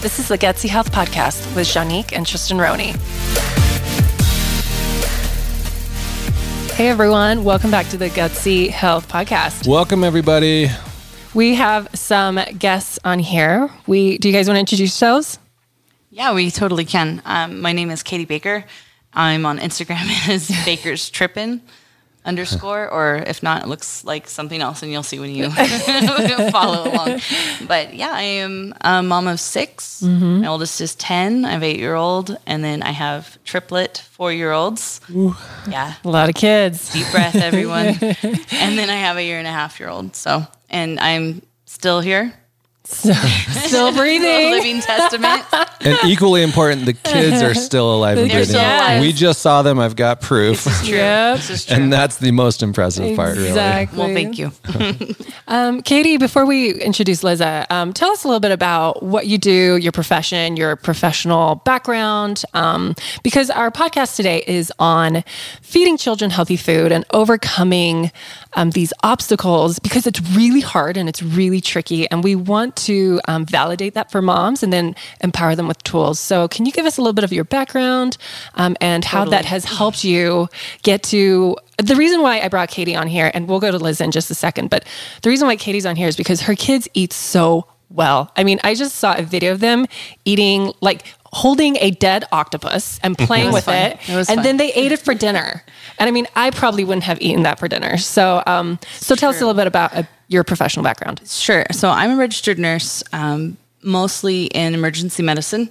This is the Gutsy Health Podcast with Janique and Tristan Roney. Hey everyone, welcome back to the Gutsy Health Podcast. Welcome everybody. We have some guests on here. We do you guys want to introduce yourselves? Yeah, we totally can. Um, my name is Katie Baker. I'm on Instagram as Baker's Trippin underscore, or if not, it looks like something else, and you'll see when you follow along. But yeah, I am a mom of 6 mm-hmm. My oldest is ten. I have eight year old, and then I have triplet four year olds. Yeah, A lot of kids. deep breath, everyone. and then I have a year and a half year old. So, and I'm still here, So, still a breathing. living testament. And equally important, the kids are still alive and breathing. still alive. We just saw them. I've got proof. True. Yep. This is true. And that's the most impressive part, really. Exactly. well, thank you. Um, Katie, before we introduce Liza, um, tell us a little bit about what you do, your profession, your professional background, um, because our podcast today is on feeding children healthy food and overcoming um, these obstacles because it's really hard and it's really tricky. And we want to um, validate that for moms and then empower them with tools. So, can you give us a little bit of your background um, and how that has helped you get to the reason why I brought Katie on here, and we'll go to Liz in just a second, but the reason why Katie's on here is because her kids eat so well. I mean, I just saw a video of them eating like holding a dead octopus and playing with fun. it, It and fun. then they ate it for dinner. And I mean, I probably wouldn't have eaten that for dinner. So, um, so tell us a little bit about uh, your professional background. Sure. So I'm a registered nurse, um, mostly in emergency medicine.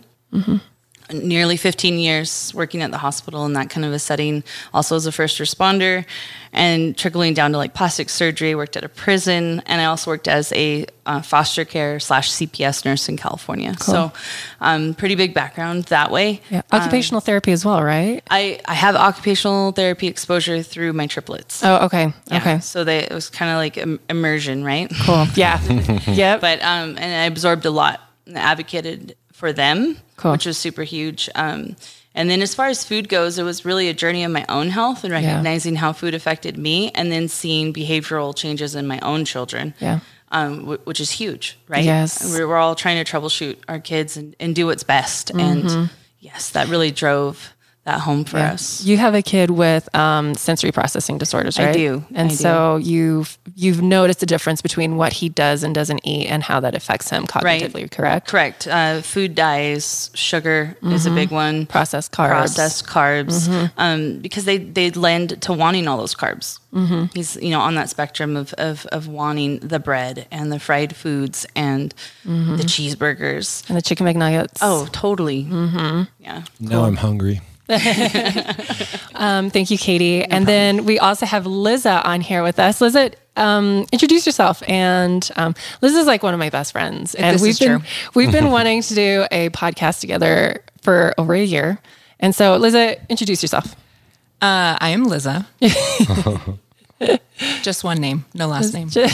Nearly 15 years working at the hospital in that kind of a setting, also as a first responder, and trickling down to like plastic surgery. Worked at a prison, and I also worked as a uh, foster care slash CPS nurse in California. So, um, pretty big background that way. Yeah, occupational therapy as well, right? I, I have occupational therapy exposure through my triplets. Oh, okay, Yeah. okay, So they, it was kind of like im- immersion, right? cool. Yeah, yep. but um, and I absorbed a lot and advocated for them, Cool. which was super huge. Um, and then as far as food goes, it was really a journey of my own health and recognizing how food affected me, and then seeing behavioral changes in my own children. Yeah. Um, w- which is huge, right? Yes. We're, we're all trying to troubleshoot our kids and, and do what's best. Mm-hmm. And yes, that really drove that home for us. You have a kid with um, sensory processing disorders, right? I do. And I do. so you've you've noticed the difference between what he does and doesn't eat and how that affects him cognitively, correct? Correct. Uh, food dyes, sugar is Mm-hmm. a big one. Processed carbs. processed carbs Mm-hmm. um, because they they lend to wanting all those carbs. Mm-hmm. He's you know on that spectrum of, of of wanting the bread and the fried foods and Mm-hmm. the cheeseburgers. And the chicken McNuggets. Oh, totally. Mm-hmm. Yeah. Now I'm hungry. Um, thank you, Katie. and then we also have Liza on here with us. Liza, um, introduce yourself. And um, Liz is like one of my best friends, and This we've is been true. we've been wanting to do a podcast together for over a year. And so, Liza, introduce yourself. Uh, I am Liza. Just one name, no last name. Like,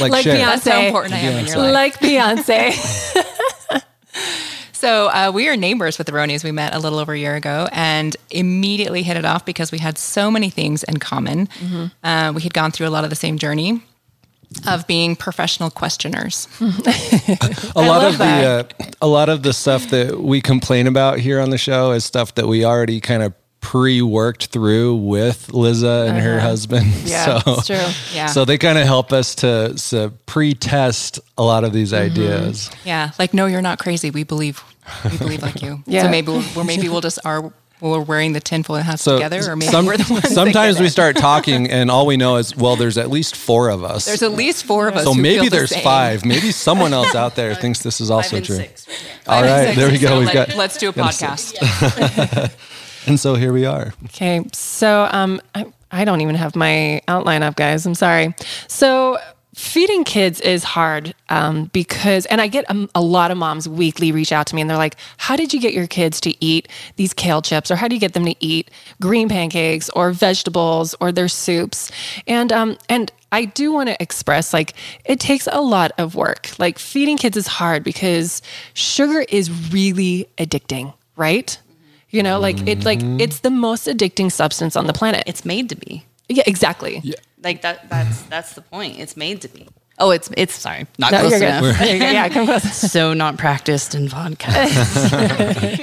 Like Beyonce. That's how important I am in your life. Like Beyonce. So uh, we are neighbors with the Ronies. We met a little over a year ago and immediately hit it off because we had so many things in common. Uh, we had gone through a lot of the same journey of being professional questioners. a lot love of the uh, a lot of the stuff that we complain about here on the show is stuff that we already kind of pre-worked through with Liza and her uh-huh. husband. Yeah, so, it's true. Yeah. So they kind of help us to, to pre-test a lot of these mm-hmm. ideas. Yeah, like no, you're not crazy. We believe, we believe like you. Yeah. So maybe, we'll, or maybe we'll just are we're wearing the tinfoil hats So together, or maybe some- we're the ones. sometimes we start talking and all we know is well, there's at least four of us. There's at least four of us. so who maybe feel the there's same. five. Maybe someone else out there thinks this is also Five and true. six right here. All Five and six. there we go. So We've let, got, Let's do a podcast. And so here we are. Okay, so um, I, I don't even have my outline up, guys. I'm sorry. So feeding kids is hard um, because, and I get um, a lot of moms weekly reach out to me and they're like, "How did you get your kids to eat these kale chips, or how do you get them to eat green pancakes, or vegetables, or their soups?" And um, and I do want to express like it takes a lot of work. Like feeding kids is hard because sugar is really addicting, right? You know, like it like it's the most addicting substance on the planet. It's made to be. yeah, exactly. Like that. That's that's the point. It's made to be. Oh, it's it's sorry, not No, close enough. There you go. Yeah, come close. so not practiced in vodka.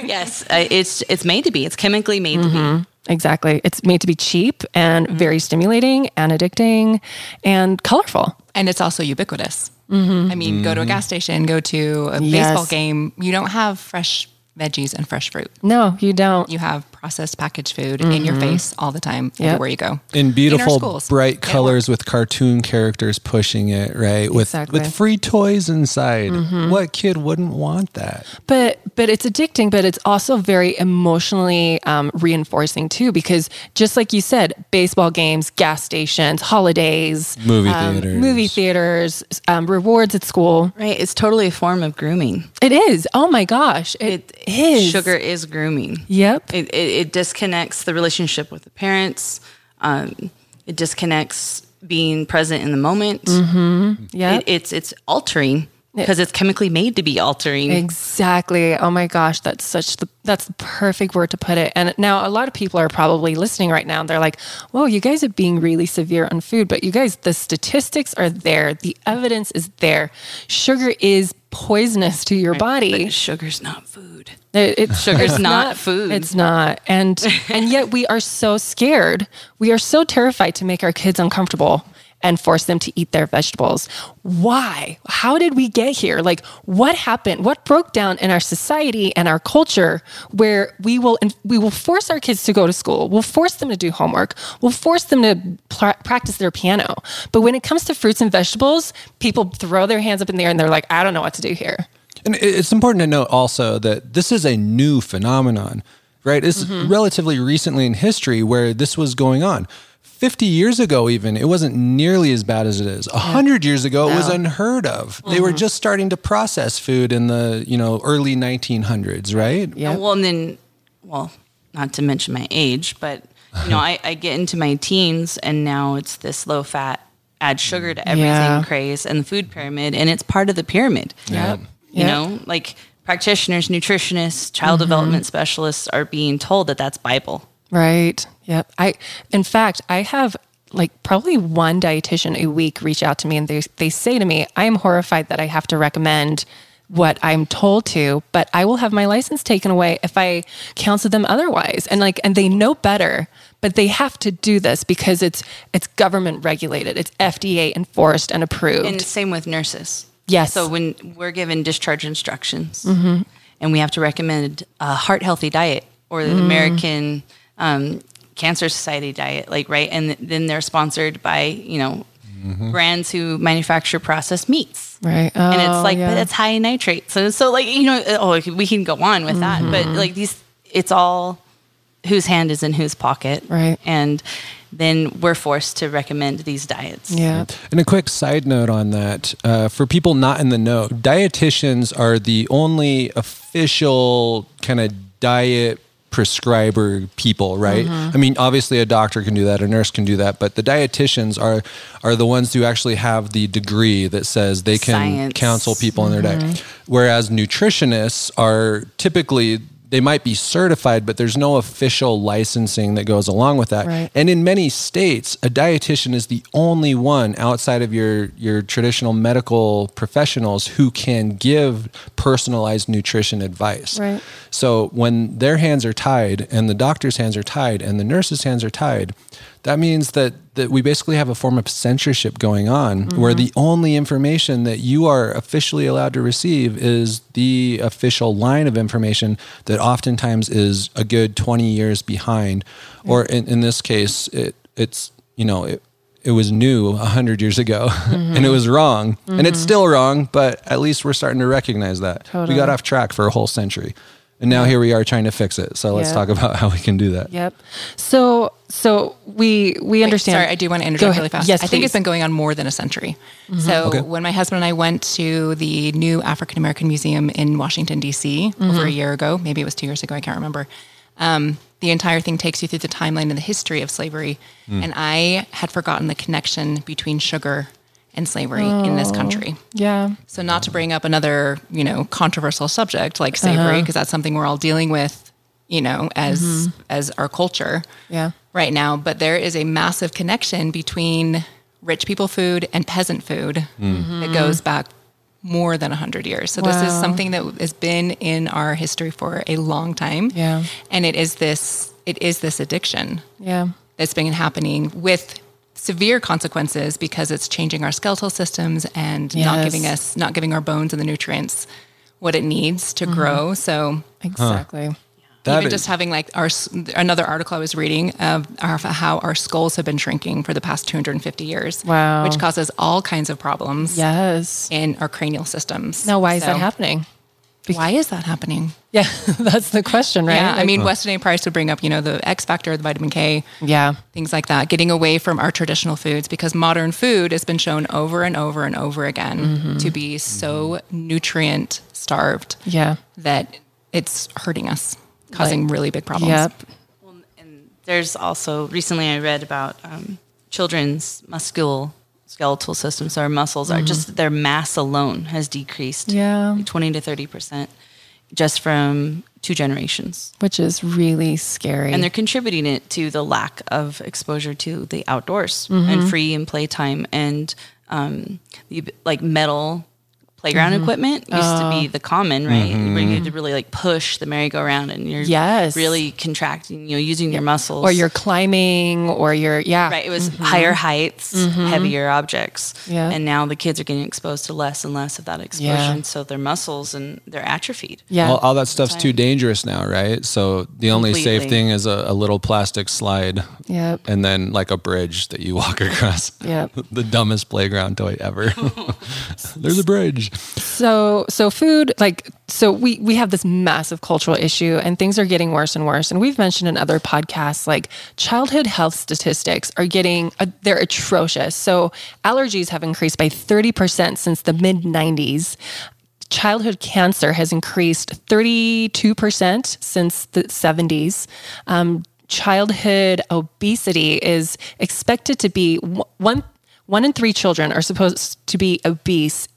yes, uh, it's it's made to be. It's chemically made to be. Exactly. It's made to be cheap and very stimulating and addicting and colorful. And it's also ubiquitous. I mean, go to a gas station, go to a Mm-hmm. Yes. baseball game. You don't have fresh veggies and fresh fruit. No, you don't. You have processed packaged food in your face all the time, everywhere you go. in beautiful schools. bright colors with cartoon characters pushing it right with Exactly. with free toys inside what kid wouldn't want that But but it's addicting, but it's also very emotionally um, reinforcing too, because just like you said, baseball games, gas stations, holidays, Movie um, theaters. movie theaters, um, rewards at school. Right, it's totally a form of grooming. It is. Oh my gosh, it is. Sugar is grooming. Yep. It, it, it disconnects the relationship with the parents. Um, it disconnects being present in the moment. Yep. It, it's it's altering because it's chemically made to be altering. Exactly. Oh my gosh, that's such the that's the perfect word to put it. And now a lot of people are probably listening right now. And they're like, "Whoa, you guys are being really severe on food." But you guys, the statistics are there. The evidence is there. Sugar is poisonous to your body. But sugar's not food. It, it- Sugar's it's not food. It's not. And and yet we are so scared. We are so terrified to make our kids uncomfortable and force them to eat their vegetables. Why? How did we get here? Like what happened? What broke down in our society and our culture where we will we will force our kids to go to school. We'll force them to do homework. We'll force them to pr- practice their piano. But when it comes to fruits and vegetables, people throw their hands up in the air and they're like, "I don't know what to do here." And it's important to note also that this is a new phenomenon, right? It's Mm-hmm. relatively recently in history where this was going on. 50 years ago, even, it wasn't nearly as bad as it is. 100 years ago, it was unheard of. They Mm-hmm. were just starting to process food in the, you know, early 1900s, right? Yeah. Well, and then, well, not to mention my age, but you know, I, I get into my teens, and now it's this low fat, add sugar to everything Yeah. craze and the food pyramid, and it's part of the pyramid. Yep. You Yep. know, like practitioners, nutritionists, child development specialists are being told that that's Bible. Right. Yep. I, in fact, I have like probably one dietitian a week reach out to me and they, they say to me, I am horrified that I have to recommend what I'm told to, but I will have my license taken away if I counsel them otherwise. And like, and they know better, but they have to do this because it's, it's government regulated. It's FDA enforced and approved. And same with nurses. Yes. So when we're given discharge instructions and we have to recommend a heart healthy diet or the American um, Cancer Society diet, like, right? And then they're sponsored by, you know, brands who manufacture processed meats. right. and Oh, it's like, yeah. but it's high in nitrate. So, so like, you know, oh, we can go on with that. But Mm-hmm. like these, it's all whose hand is in whose pocket. Right. And then we're forced to recommend these diets. yeah. And a quick side note on that uh, for people not in the know, dietitians are the only official kind of diet prescriber people, right? Mm-hmm. I mean, obviously a doctor can do that, a nurse can do that, but the dietitians are are the ones who actually have the degree that says they can Science. counsel people in their diet. Mm-hmm. Whereas nutritionists are typically they might be certified, but there's no official licensing that goes along with that. Right. And in many states, a dietitian is the only one outside of your your traditional medical professionals who can give personalized nutrition advice. Right. So when their hands are tied and the doctor's hands are tied and the nurse's hands are tied, that means that that we basically have a form of censorship going on mm-hmm. where the only information that you are officially allowed to receive is the official line of information that oftentimes is a good 20 years behind. Mm-hmm. Or in, in this case it it's you know it, it was new 100 years ago mm-hmm. and it was wrong. And it's still wrong but at least we're starting to recognize that. We got off track for a whole century and now here we are trying to fix it so let's Yeah. talk about how we can do that Yep. So, so we, we understand. Sorry, I do want to Go interject really fast. Yes, I think it's been going on more than a century. Mm-hmm. So Okay. when my husband and I went to the new African American Museum in Washington D.C. over mm-hmm. a year ago, maybe it was two years ago, I can't remember. Um, the entire thing takes you through the timeline and the history of slavery, mm. and I had forgotten the connection between sugar and slavery in this country. Yeah. So not to bring up another, you know, controversial subject like slavery, because that's something we're all dealing with, you know, as as our culture Yeah. right now. But there is a massive connection between rich people food and peasant food Mm-hmm. that goes back more than 100 years. So this is something that has been in our history for a long time. Yeah. And it is this it is this addiction Yeah. that's been happening with severe consequences because it's changing our skeletal systems and not giving us not giving our bones and the nutrients what it needs to mm-hmm. grow. So Exactly. That even is- just having like our another article I was reading of our, how our skulls have been shrinking for the past 250 years. Wow. Which causes all kinds of problems Yes. in our cranial systems. Now, why is that happening? Why is that happening? Yeah, that's the question, right? Yeah, I Like- mean, Weston A. Price would bring up, you know, the X factor, the vitamin K, yeah. things like that, getting away from our traditional foods because modern food has been shown over and over and over again Mm-hmm. to be so nutrient starved Yeah. that it's hurting us, causing really big problems. Yep. And there's also recently I read about um, children's musculoskeletal systems. Our muscles are just their mass alone has decreased. Yeah. like twenty to thirty percent, just from two generations. Which is really scary. and they're contributing it to the lack of exposure to the outdoors Mm-hmm. and free and playtime and um, the, like metal playground Mm-hmm. equipment used to Oh. be the common, right? Where you had to really like push the merry-go-round and you're Yes. really contracting, you know, using your muscles. or you're climbing, or you're, yeah. right. It was higher heights, heavier objects, Mm-hmm. Yeah. and now the kids are getting exposed to less and less of that exposure, so their muscles and they're atrophied. Yeah. all, all that stuff's too dangerous now, right? So the only safe thing is a, a little plastic slide, Yep. and then like a bridge that you walk across. Yep. the dumbest playground toy ever. There's a bridge. So so food like so we we have this massive cultural issue and things are getting worse and worse and we've mentioned in other podcasts like childhood health statistics are getting uh, they're atrocious. So allergies have increased by 30% since the mid 90s. Childhood cancer has increased 32% since the 70s. Um, childhood obesity is expected to be one- one one in three children are supposed to be obese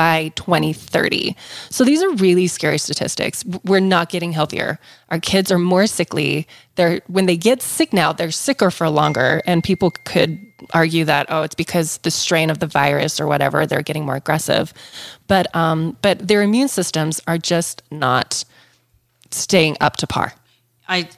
by 2030. So these are really scary statistics. We're not getting healthier. Our kids are more sickly. They're when they get sick now, they're sicker for longer and people could argue that oh it's because the strain of the virus or whatever they're getting more aggressive. But um but their immune systems are just not staying up to par. I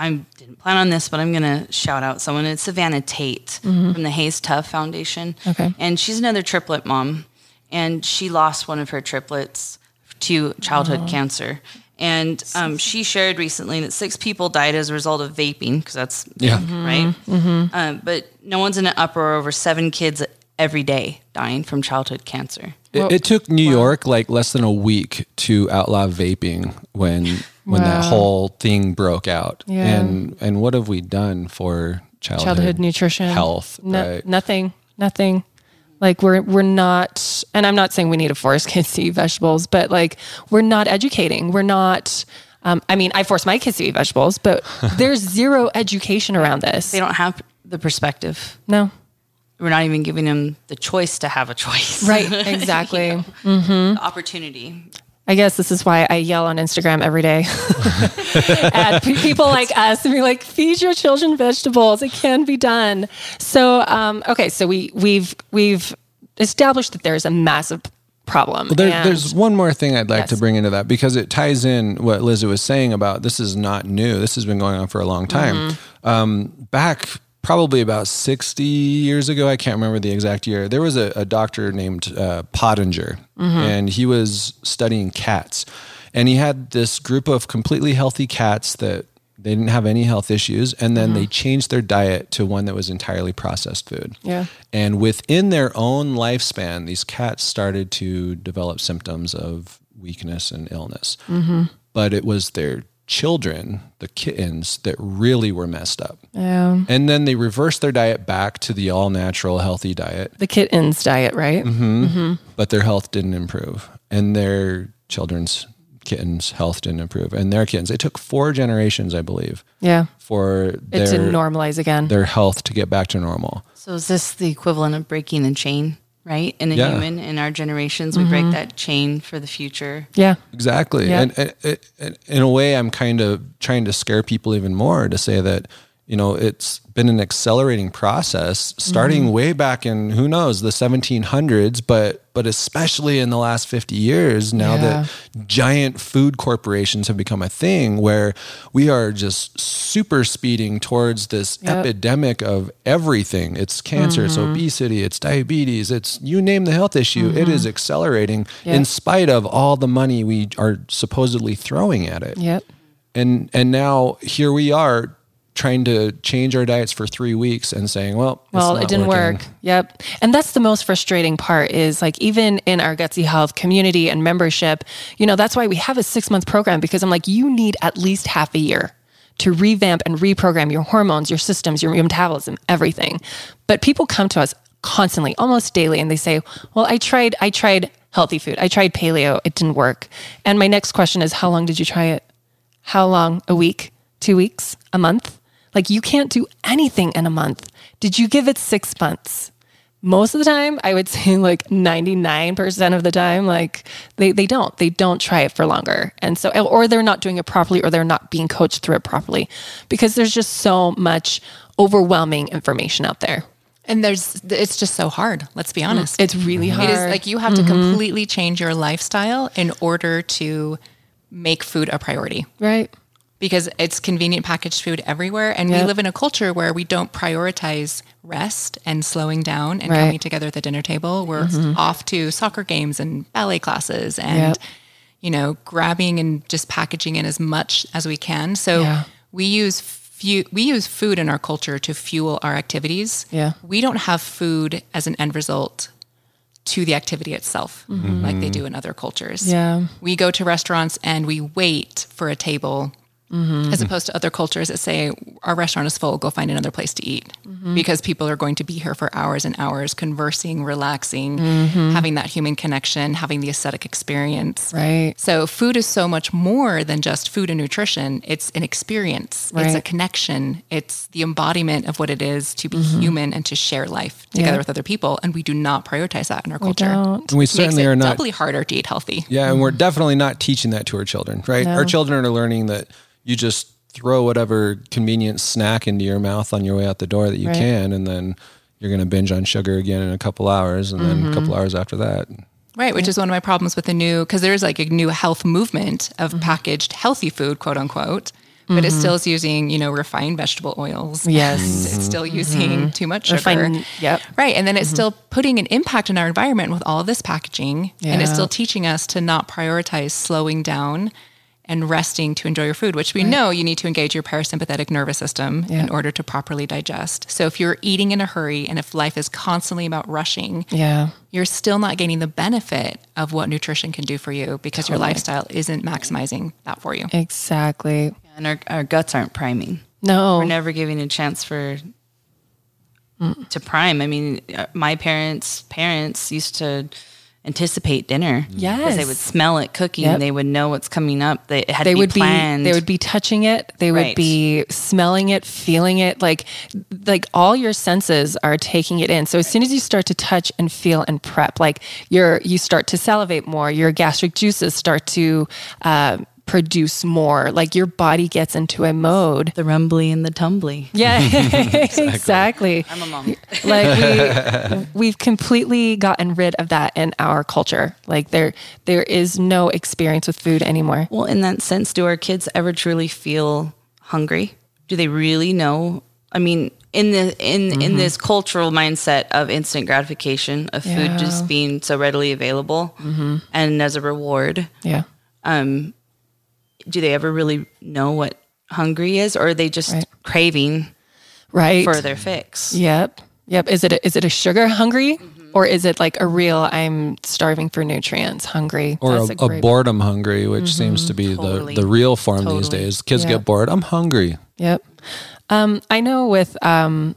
I didn't plan on this, but I'm gonna shout out someone. It's Savannah Tate from the Hayes Tough Foundation. Okay. and she's another triplet mom, and she lost one of her triplets to childhood cancer. And um, she shared recently that six people died as a result of vaping, because that's Yeah. right. Um, but no one's in an uproar over seven kids every day dying from childhood cancer. It, it took New York like less than a week to outlaw vaping when when that whole thing broke out. Yeah. And and what have we done for childhood, childhood nutrition health? No- right. nothing nothing like we're we're not and i'm not saying we need to force kids to eat vegetables but like we're not educating we're not um, i mean i force my kids to eat vegetables but there's zero education around this They don't have the perspective. no We're not even giving them the choice to have a choice. right exactly The opportunity. I guess this is why I yell on Instagram every day at people like us and be like, feed your children vegetables. It can be done. So, um, okay, so we we've we've established that there's a massive problem. There, and- there's one more thing I'd like to bring into that because it ties in what Liz was saying about this is not new. This has been going on for a long time. Mm-hmm. Um, back probably about 60 years ago, I can't remember the exact year, there was a, a doctor named uh, Pottenger, Mm-hmm. and he was studying cats. And he had this group of completely healthy cats that they didn't have any health issues. And then Mm-hmm. they changed their diet to one that was entirely processed food. Yeah. And within their own lifespan, these cats started to develop symptoms of weakness and illness. Mm-hmm. But it was their children, the kittens, that really were messed up. Yeah. And then they reversed their diet back to the all natural, healthy diet, the kittens diet, right? Mm-hmm. but their health didn't improve. And their children's kittens' health didn't improve. And their kittens, it took four generations, I believe, Yeah. for It to normalize again. their health to get back to normal. So is this the equivalent of breaking the chain, right? In a Yeah. human, in our generations, we break mm-hmm. that chain for the future. Yeah. Exactly. Yeah. And, and, and in a way, I'm kind of trying to scare people even more to say that you know, it's been an accelerating process starting mm-hmm. way back in who knows the 1700s, but but especially in the last 50 years now yeah. that giant food corporations have become a thing where we are just super speeding towards this yep. epidemic of everything. It's cancer, mm-hmm. it's obesity, it's diabetes, it's you name the health issue, mm-hmm. it is accelerating yep. in spite of all the money we are supposedly throwing at it. Yep. And and now here we are trying to change our diets for three weeks and saying, well, well, it didn't working. work. Yep. And that's the most frustrating part is like, even in our Gutsy Health community and membership, you know, that's why we have a six month program because I'm like, you need at least half a year to revamp and reprogram your hormones, your systems, your metabolism, everything. But people come to us constantly, almost daily, and they say, well, I tried, I tried healthy food. I tried paleo. It didn't work. And my next question is, how long did you try it? How long? A week? Two weeks? A month? Like you can't do anything in a month. Did you give it six months? Most of the time, I would say like 99% of the time, like they, they don't. They don't try it for longer. And so, or they're not doing it properly or they're not being coached through it properly because there's just so much overwhelming information out there. And there's, it's just so hard. Let's be honest. It's really hard. It is like you have mm-hmm. to completely change your lifestyle in order to make food a priority. Right because it's convenient packaged food everywhere. And yep. we live in a culture where we don't prioritize rest and slowing down and right. coming together at the dinner table. We're mm-hmm. off to soccer games and ballet classes and, yep. you know, grabbing and just packaging in as much as we can. So yeah. we use fu- we use food in our culture to fuel our activities. Yeah. We don't have food as an end result to the activity itself mm-hmm. like they do in other cultures. Yeah. We go to restaurants and we wait for a table Mm-hmm. As opposed to other cultures that say our restaurant is full, go find another place to eat mm-hmm. because people are going to be here for hours and hours, conversing, relaxing, mm-hmm. having that human connection, having the aesthetic experience. Right. So food is so much more than just food and nutrition. It's an experience. Right. It's a connection. It's the embodiment of what it is to be mm-hmm. human and to share life together yeah. with other people. And we do not prioritize that in our culture. And we certainly are not doubly harder to eat healthy. Yeah, and we're definitely not teaching that to our children. Right. No. Our children are learning that you just throw whatever convenient snack into your mouth on your way out the door that you right. can, and then you're going to binge on sugar again in a couple hours, and mm-hmm. then a couple mm-hmm. hours after that. Right, which yeah. is one of my problems with the new, because there's like a new health movement of mm-hmm. packaged healthy food, quote unquote, but mm-hmm. it still is using, you know, refined vegetable oils. Yes. It's still mm-hmm. using mm-hmm. too much sugar. Refined, yep. Right. And then it's mm-hmm. still putting an impact on our environment with all of this packaging. Yeah. And it's still teaching us to not prioritize slowing down and resting to enjoy your food, which we right. know you need to engage your parasympathetic nervous system yeah. in order to properly digest. So if you're eating in a hurry and if life is constantly about rushing, yeah. you're still not gaining the benefit of what nutrition can do do for you because totally. your lifestyle isn't maximizing that for you. Exactly. And our, our guts aren't priming. No. We're never giving a chance for mm. to prime. I mean, uh, my parents' parents used to anticipate dinner. Yes, because they would smell it cooking. Yep. They would know what's coming up. They had they would planned. be they would be touching it. They would right. be smelling it, feeling it. Like like all your senses are taking it in. So as soon as you start to touch and feel and prep, like you're you start to salivate more. Your gastric juices start to. Uh, produce more. Like your body gets into a mode. The rumbly and the tumbly. Yeah, exactly. I'm a mom. like we we've completely gotten rid of that in our culture. Like there there is no experience with food anymore. Well, in that sense, do our kids ever truly feel hungry? Do they really know? I mean, in the in mm-hmm. in this cultural mindset of instant gratification of yeah. food just being so readily available mm-hmm. and as a reward. Yeah. Um, do they ever really know what hungry is, or are they just right. craving right for their fix? Yep, yep. Is it a, is it a sugar hungry? Mm-hmm. Or is it like a real I'm starving for nutrients hungry? Or a, a, a boredom hungry, which mm-hmm. seems to be totally. the, the real form totally. these days. Kids yep. get bored. I'm hungry. Yep. Um, I know with um,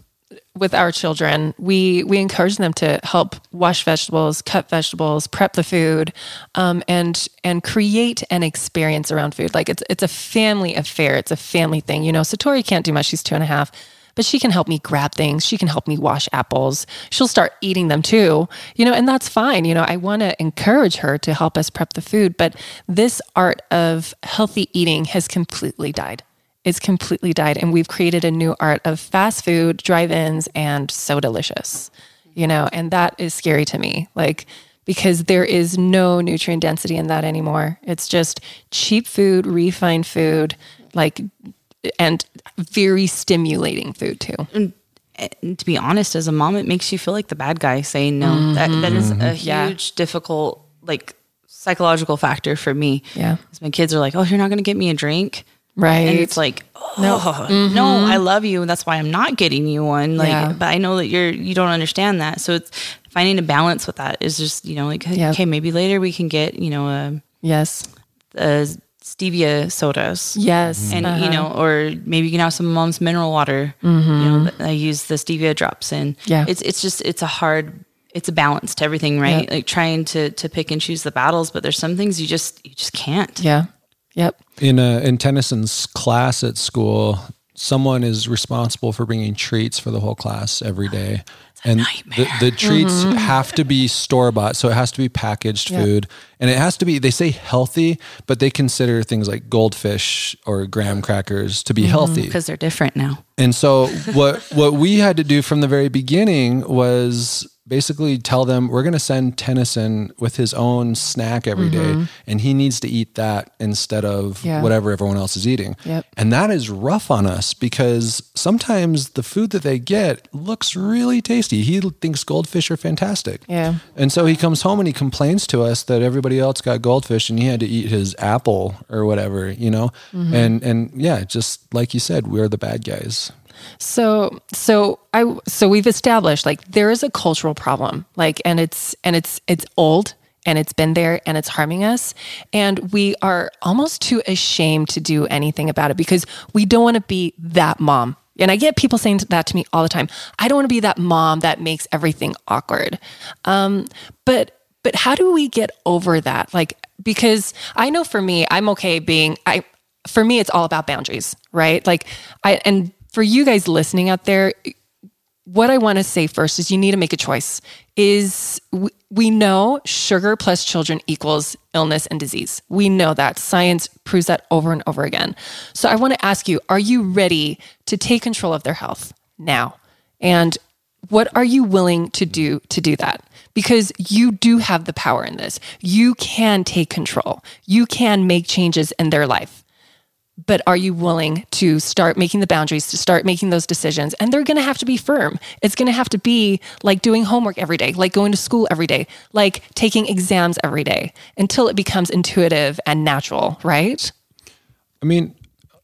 with our children, we we encourage them to help wash vegetables, cut vegetables, prep the food, um, and and create an experience around food. Like it's it's a family affair. It's a family thing. You know, Satori can't do much. She's two and a half, but she can help me grab things. She can help me wash apples. She'll start eating them too. You know, and that's fine. You know, I want to encourage her to help us prep the food, but this art of healthy eating has completely died It's completely died. And we've created a new art of fast food, drive ins, and so delicious, you know, and that is scary to me. Like, because there is no nutrient density in that anymore. It's just cheap food, refined food, like, and very stimulating food too. and to be honest, as a mom, it makes you feel like the bad guy saying no. That that is a mm-hmm. huge, Yeah. difficult, like psychological factor for me. Yeah. my kids are like, "Oh, you're not going to get me a drink," Right. and it's like, "Oh, no, I love you, and that's why I'm not getting you one." Like, Yeah. but I know that you're you don't understand that. So it's finding a balance with that is just you know like, Yep. okay, maybe later we can get you know a, yes. a stevia sodas. Yes. and Uh-huh. you know, or maybe you can have some mom's mineral water. You know, I use the stevia drops in. Mm-hmm. Yeah. it's it's just it's a hard, it's a balance to everything, right? Yep. Like trying to to pick and choose the battles, but there's some things you just you just can't. yeah. Yep. in uh, in Tennyson's class at school, someone is responsible for bringing treats for the whole class every day. And the, the treats have to be store bought, so it has to be packaged Yeah. food, and it has to be. They say healthy, but they consider things like goldfish or graham crackers to be healthy. Because they're different now. And so what what we had to do from the very beginning was basically tell them we're going to send Tennyson with his own snack every day, mm-hmm. and he needs to eat that instead of Yeah. whatever everyone else is eating. Yep. And that is rough on us because sometimes the food that they get looks really tasty. He thinks goldfish are fantastic. Yeah. And so he comes home and he complains to us that everybody else got goldfish and he had to eat his apple or whatever, you know? Mm-hmm. And and yeah, just like you said, we're the bad guys. So so I so we've established like there is a cultural problem like and it's and it's it's old and it's been there and it's harming us and we are almost too ashamed to do anything about it because we don't want to be that mom. And I get people saying that to me all the time. I don't want to be that mom that makes everything awkward. Um, but but how do we get over that? Like because I know for me, I'm okay being I for me it's all about boundaries, right? Like I and for you guys listening out there, what I want to say first is you need to make a choice. Is we, know sugar plus children equals illness and disease. We know that. Science proves that over and over again. So I want to ask you, are you ready to take control of their health now? And what are you willing to do to do that? Because you do have the power in this. You can take control. You can make changes in their life but are you willing to start making the boundaries to start making those decisions? And they're going to have to be firm. It's going to have to be like doing homework every day like going to school every day like taking exams every day until it becomes intuitive and natural right? I mean,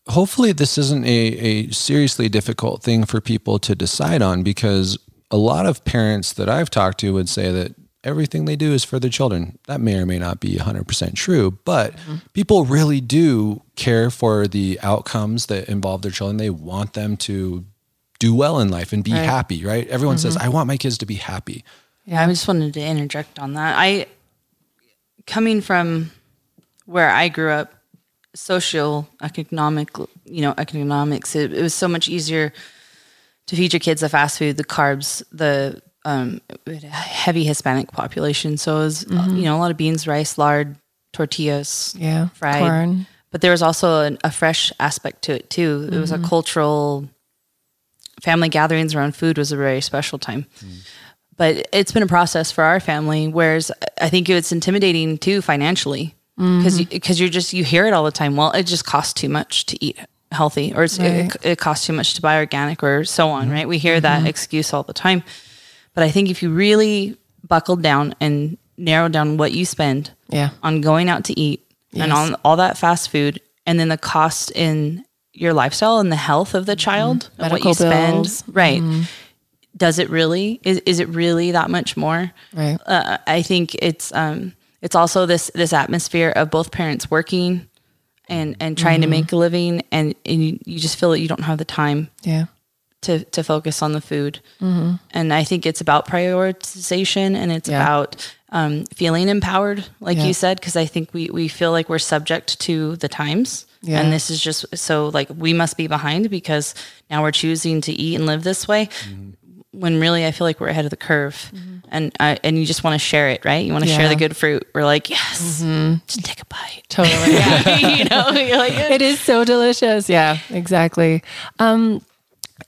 hopefully, this isn't a, a seriously difficult thing for people to decide on because a lot of parents that I've talked to would say that everything they do is for their children. That may or may not be 100% true, but mm-hmm. people really do care for the outcomes that involve their children. They want them to do well in life and be happy, right? Everyone says, mm-hmm. I want my kids to be happy. Yeah, I just wanted to interject on that. I coming from where I grew up, social economic, you know, economics, it, it was so much easier to feed your kids the fast food, the carbs, the um, a heavy Hispanic population. So it was, uh, you mm-hmm. know, a lot of beans, rice, lard, tortillas, yeah fried. corn But there was also an, a fresh aspect to it too. It was a mm-hmm. cultural family gatherings around food was a very special time. But it's been a process for our family. Whereas I think it's intimidating too financially because because you, are just you hear it all the time. Well, it just costs too much to eat healthy, or it's, Right. it, it costs too much to buy organic, or so on. Right? We hear that excuse all the time. But I think if you really buckled down and narrowed down what you spend yeah. on going out to eat and on all that fast food and then the cost in your lifestyle and the health of the child and what Medical you spend. bills. right. Does it really is, is it really that much more? Right. Uh, i think it's um it's also this this atmosphere of both parents working and and trying to make a living and, and you, you just feel that you don't have the time. Yeah to to focus on the food. And I think it's about prioritization and it's Yeah. about um, feeling empowered, like Yeah. you said, because I think we we feel like we're subject to the times. Yeah. And this is just so like we must be behind because now we're choosing to eat and live this way. When really I feel like we're ahead of the curve. And uh, and you just want to share it, right? You want to share the good fruit. We're like, yes, just take a bite. Totally. you know, you're like, it is so delicious. Yeah, exactly. Um,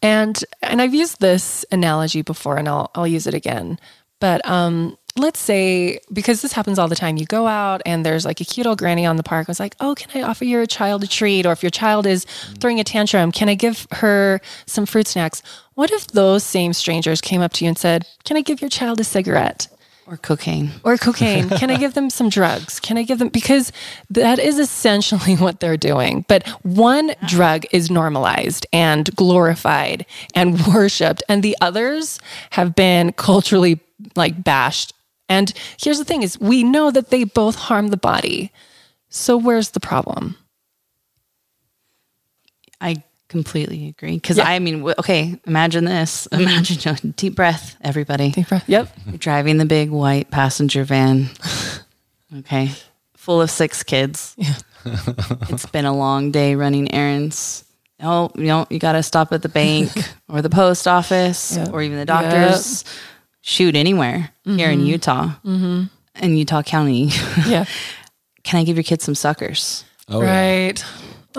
and and I've used this analogy before, and I'll I'll use it again. But um, let's say because this happens all the time, you go out and there's like a cute old granny on the park. was like, oh, can I offer your child a treat? Or if your child is throwing a tantrum, can I give her some fruit snacks? What if those same strangers came up to you and said, "Can I give your child a cigarette?" Or cocaine. or cocaine? Can I give them some drugs? Can I give them because that is essentially what they're doing. But one drug is normalized and glorified and worshipped, and the others have been culturally like bashed. And here's the thing is we know that they both harm the body. So where's the problem? I completely agree. Because Yeah. I mean, okay, imagine this. Mm-hmm. Imagine a deep breath, everybody. Deep breath. Yep. You're driving the big white passenger van. Okay. Full of six kids. it's been a long day running errands. Oh, you know, you got to stop at the bank or the post office Yep. or even the doctor's. Shoot, anywhere here in mm-hmm. Utah, mm-hmm. in Utah County. Yeah. Can I give your kids some suckers? Oh, yeah.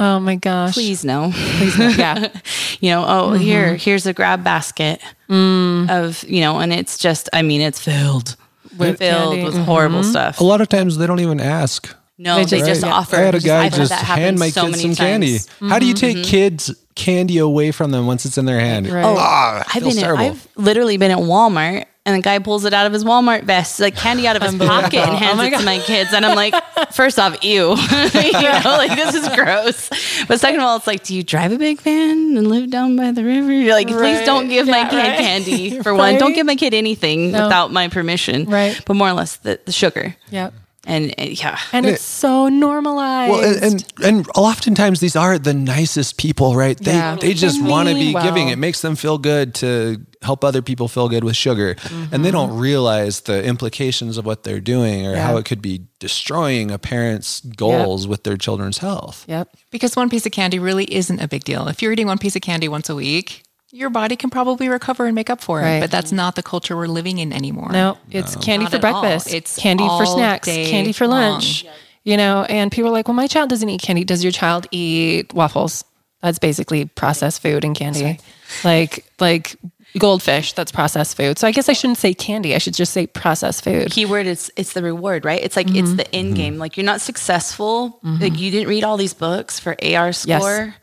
Right. Oh my gosh. Please no. Please no. Yeah. you know, oh, Mm-hmm. here, here's a grab basket Mm. of, you know, and it's just, I mean, it's filled With filled candy. with horrible Mm-hmm. stuff. A lot of times they don't even ask. No, They they just- just, Right. offer. I had a guy I've just hand my so kids many some candy. times. How do you take kids candy away from them once it's in their hand? Right. Oh, Ah, I've feels been. In, terrible. I've literally been at Walmart, and the guy pulls it out of his Walmart vest, like candy out of his pocket, and oh hands Oh it God. to my kids. And I'm like, first off, ew, you know, like this is gross. But second of all, it's like, do you drive a big van and live down by the river? You're like, please don't give my kid right. candy for one. Don't give my kid anything No. without my permission. Right. But more or less the, the sugar. Yep. And, uh, and yeah. And it's so normalized. Well, and, and and oftentimes these are the nicest people, right? They Yeah. they just want to be well. giving. It makes them feel good to help other people feel good with sugar, and they mm-hmm. don't realize the implications of what they're doing or Yeah. how it could be destroying a parent's goals with their children's health. Yep. Because one piece of candy really isn't a big deal. If you're eating one piece of candy once a week, your body can probably recover and make up for it. Right. But that's not the culture we're living in anymore. No, it's candy Not for at all. breakfast. It's It's candy for snacks, day candy for lunch. You know, and people are like, "Well, my child doesn't eat candy. Does your child eat waffles?" That's basically processed food and candy. Like like goldfish, that's processed food. So I guess I shouldn't say candy. I should just say processed food. keyword is it's the reward, right? It's like Mm-hmm. it's the end game. Like you're not successful. Like you didn't read all these books for AR score,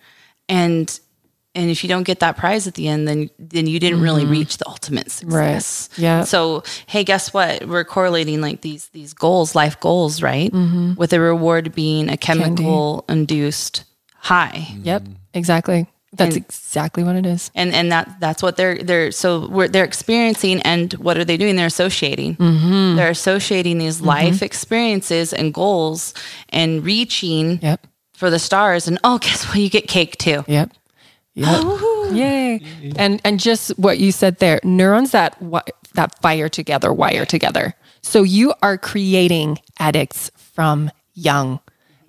and and if you don't get that prize at the end, then then you didn't really reach the ultimate success. Mm-hmm. Yeah. So hey, guess what? We're correlating like these these goals, life goals, right? Mm-hmm. With the reward being a chemical induced high. Yep, exactly. That's exactly what it is. and and that that's what they're they're so we're, they're experiencing and what are they doing they're associating Mm-hmm. they're associating these life experiences and goals and reaching Yep. for the stars and oh guess what you get cake too Yep. Yep. Yay. And and just what you said there, neurons that that fire together wire together. So you are creating addicts from young.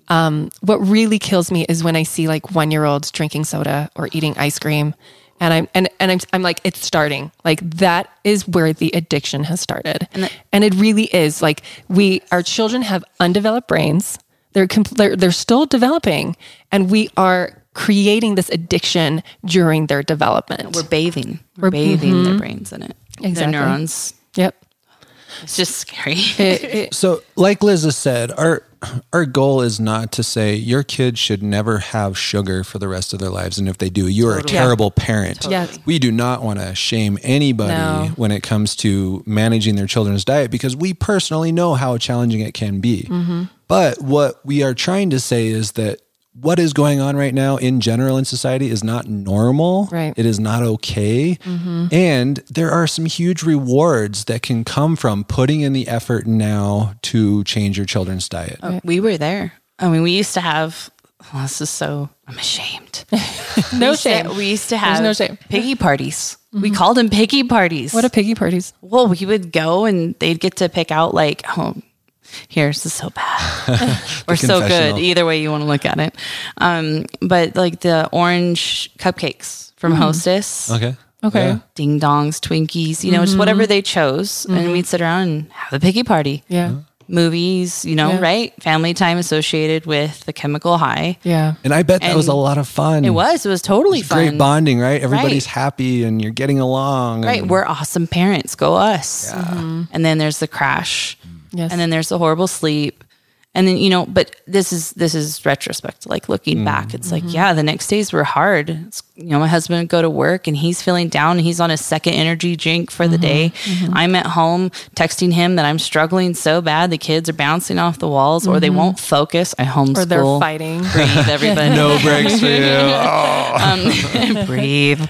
Um, what really kills me is when I see like one year olds drinking soda or eating ice cream, and I'm and and I'm I'm like it's starting. Like that is where the addiction has started, and, it really is. Like we, our children have undeveloped brains. They're, compl- they're they're still developing, and we are creating this addiction during their development. we're bathing we're, bathing their brains in it Exactly. their neurons yep. it's just scary It- it- So, like Liz has said, our our goal is not to say your kids should never have sugar for the rest of their lives, and if they do, you are a terrible parent. Yes. We do not want to shame anybody No. when it comes to managing their children's diet because we personally know how challenging it can be. Mm-hmm. But what we are trying to say is that what is going on right now in general in society is not normal. Right. It is not okay. Mm-hmm. And there are some huge rewards that can come from putting in the effort now to change your children's diet. we were there i mean we used to have well, this is so i'm ashamed no we used to- shame. we used to have no shame. piggy parties we mm-hmm. called them piggy parties What a piggy parties. Well, we would go and they'd get to pick out like, oh, here's is so bad or so good. Either way you want to look at it. Um, but like the orange cupcakes from mm-hmm. Hostess. Okay. Okay. Yeah. ding dongs, Twinkies, you know, just mm-hmm. whatever they chose. And mm-hmm. we'd sit around and have a piggy party. Yeah. Movies, you know, Yeah. right? Family time associated with the chemical high. Yeah. And I bet that was a lot of fun. It was. It was totally fun. great bonding, right? Everybody's Right. happy and you're getting along. Right. and- We're awesome parents. Go us. And then there's the crash. Yes. And then there's the horrible sleep. And then, you know, but this is this is retrospect, like looking mm. back. It's like, mm-hmm. yeah, the next days were hard. It's, you know, my husband would go to work and he's feeling down and he's on his second energy drink for the day. Mm-hmm. Mm-hmm. I'm at home texting him that I'm struggling so bad the kids are bouncing off the walls or they won't focus. I homeschool. Or they're fighting. Breathe, everybody. no breaks for you. Um, oh. um, breathe.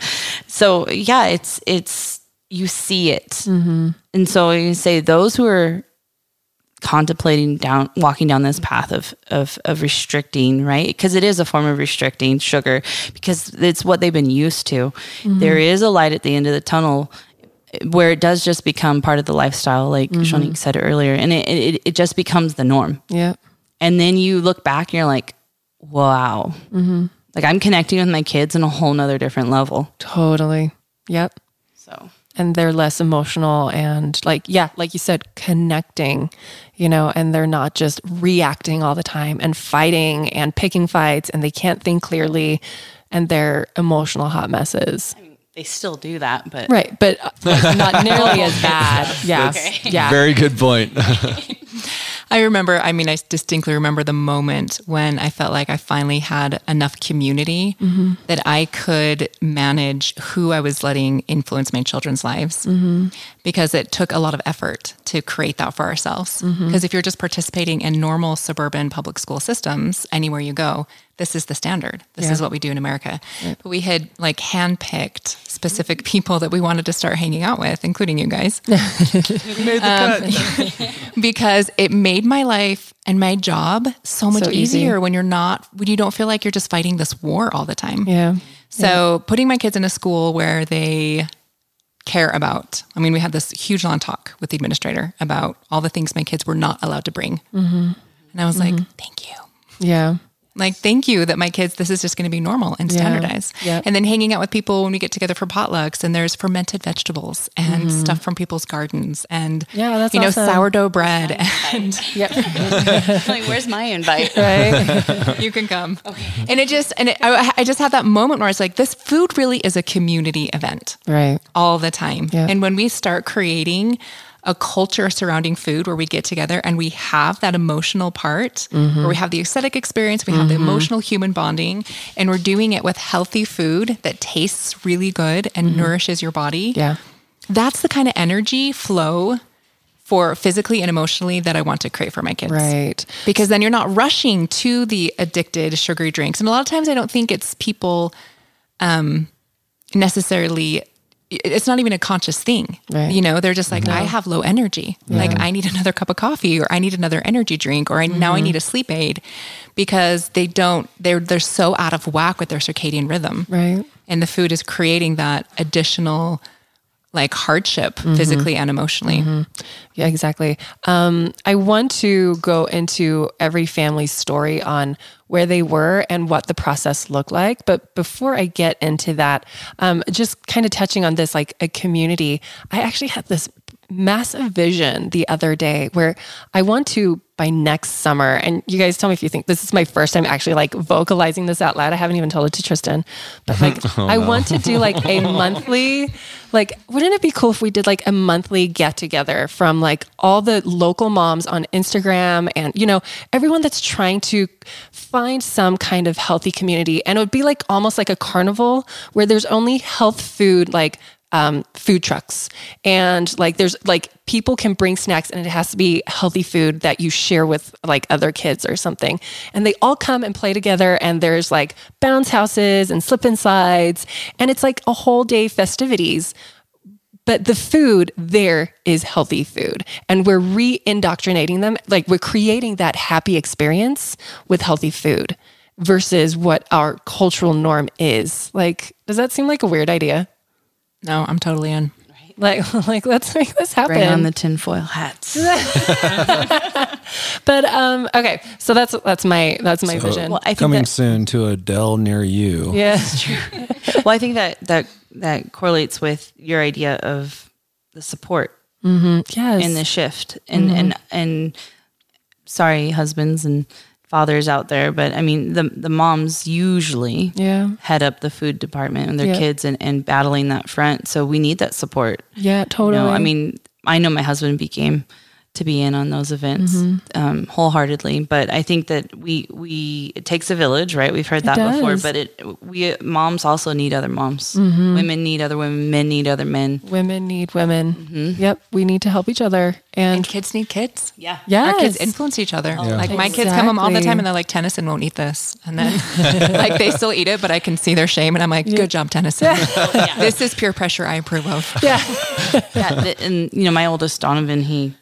So yeah, it's it's you see it, and so you say those who are contemplating down walking down this path of of of restricting right? Because it is a form of restricting sugar because it's what they've been used to. Mm-hmm. There is a light at the end of the tunnel eh, where it does just become part of the lifestyle like mm-hmm. Shonique said earlier and it, it it just becomes the norm. Yeah. and then you look back and you're like wow. Mm-hmm. Like i'm connecting with my kids on a whole nother different level. Totally. Yep. so. And they're less emotional and like yeah like you said connecting you know and they're not just reacting all the time and fighting and picking fights and they can't think clearly and they're emotional hot messes they still do that but right but uh, like, not nearly as bad. Yeah. Yeah. Very good point. I remember, I mean, I distinctly remember the moment when I felt like I finally had enough community mm-hmm. that I could manage who I was letting influence my children's lives mm-hmm. because it took a lot of effort to create that for ourselves. Mm-hmm. Because if you're just participating in normal suburban public school systems, anywhere you go, this is the standard. This is what we do in America. But we had like handpicked specific people that we wanted to start hanging out with, including you guys um, because it made my life and my job so much So easy. easier when you're not when you don't feel like you're just fighting this war all the time. yeah So putting my kids in a school where they care about. I mean, we had this huge long talk with the administrator about all the things my kids were not allowed to bring. And I was like, thank you. yeah Like, thank you that my kids, this is just going to be normal and Yeah. standardized. Yep. And then hanging out with people when we get together for potlucks and there's fermented vegetables and mm-hmm. stuff from people's gardens and. Yeah, that's you know, awesome. sourdough bread. And yep like where's my invite right you can come. Okay. And it just, and it, I, I just had that moment where it's like, this food really is a community event right all the time. Yeah. And when we start creating a culture surrounding food where we get together and we have that emotional part, Mm-hmm. where we have the aesthetic experience, we have the emotional human bonding, and we're doing it with healthy food that tastes really good and nourishes your body. Mm-hmm. yeah That's the kind of energy flow for physically and emotionally that I want to create for my kids right because then you're not rushing to the addicted sugary drinks. And a lot of times I don't think it's people um, necessarily it's not even a conscious thing. Right. You know, they're just like, I mm-hmm. have low energy. Like I need another cup of coffee or I need another energy drink or I, now I mm-hmm. need a sleep aid because they don't they're they're so out of whack with their circadian rhythm. right And the food is creating that additional like hardship mm-hmm. physically and emotionally. Yeah, exactly. Um, I want to go into every family's story on where they were and what the process looked like. But before I get into that, um, just kind of touching on this, like a community, I actually had this massive vision the other day where I want to by next summer and you guys tell me if you think this is my first time actually like vocalizing this out loud. I haven't even told it to Tristan. But like oh, I want to do like a monthly like wouldn't it be cool if we did like a monthly get together from like all the local moms on Instagram and you know everyone that's trying to find some kind of healthy community and it would be like almost like a carnival where there's only health food like um, food trucks. And like there's like people can bring snacks and it has to be healthy food that you share with like other kids or something. And they all come and play together and there's like bounce houses and Slip 'N Slides and it's like a whole day festivities. But the food there is healthy food. And we're re-indoctrinating them like we're creating that happy experience with healthy food versus what our cultural norm is. Like does that seem like a weird idea No, I'm totally in. like like let's make this happen bring on the tinfoil hats but um okay so that's that's my that's my vision well i think Coming that soon to a Dell near you. yeah true. well i think that that that correlates with your idea of the support Mm-hmm. Yes. in the shift and and and sorry husbands and fathers out there but i mean the the moms usually Yeah. head up the food department and their Yeah. kids and, and battling that front so we need that support Yeah, you totally. know i mean i know my husband became to be in on those events Mm-hmm. um, wholeheartedly but i think that we we it takes a village right we've heard that before but it we moms also need other moms Mm-hmm. women need other women men need other men women need women. Yep. We need to help each other. And And kids need kids. yeah yeah. Our kids influence each other. Like my kids come home all the time and they're like, Tennyson won't eat this. And then like they still eat it, but I can see their shame. And I'm like, good job, Tennyson. This is peer pressure I approve of. yeah. yeah, and you know, my oldest Donovan, he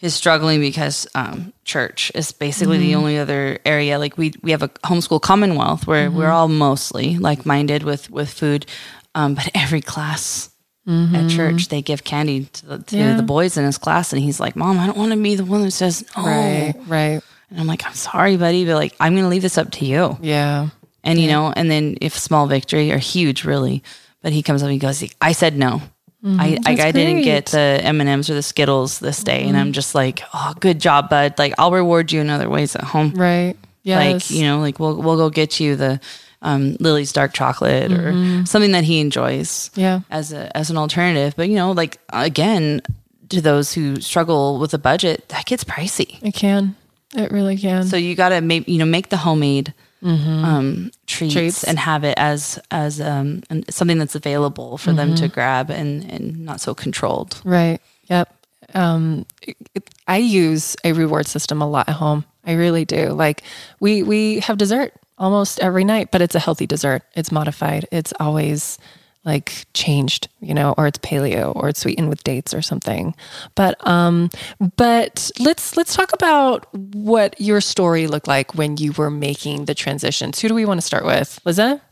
is struggling because um, church is basically the only other area. Like we we have a homeschool commonwealth where we're all mostly like minded with with food, um, but every class. At church, they give candy to, the, to Yeah. the boys in his class, and he's like, "Mom, I don't want to be the one that says no." Right. Right. And I'm like, "I'm sorry, buddy, but like, I'm going to leave this up to you." Yeah. And you know, and then if small victory or huge, really, but he comes up and he goes, "I said no. I I, Mm-hmm. That's I didn't get. Mm-hmm. the M and M's or the Skittles this day." And I'm just like, "Oh, good job, bud. Like I'll reward you in other ways at home. Right. Yes. Like you know, like we'll we'll go get you the um, Lily's dark chocolate or something that he enjoys Mm-hmm. Yeah. as a as an alternative. But you know, like again, to those who struggle with a budget, that gets pricey. It can. It really can. So you got to make you know make the homemade um, treats, Treats. and have it as as um, something that's available for them to grab and and not so controlled. Right. Yep. Um, it- it- I use a reward system a lot at home. I really do. Like we we have dessert almost every night, but it's a healthy dessert. It's modified. It's always like changed, you know, or it's paleo or it's sweetened with dates or something. But um but let's let's talk about what your story looked like when you were making the transitions. Who do we want to start with? Liza?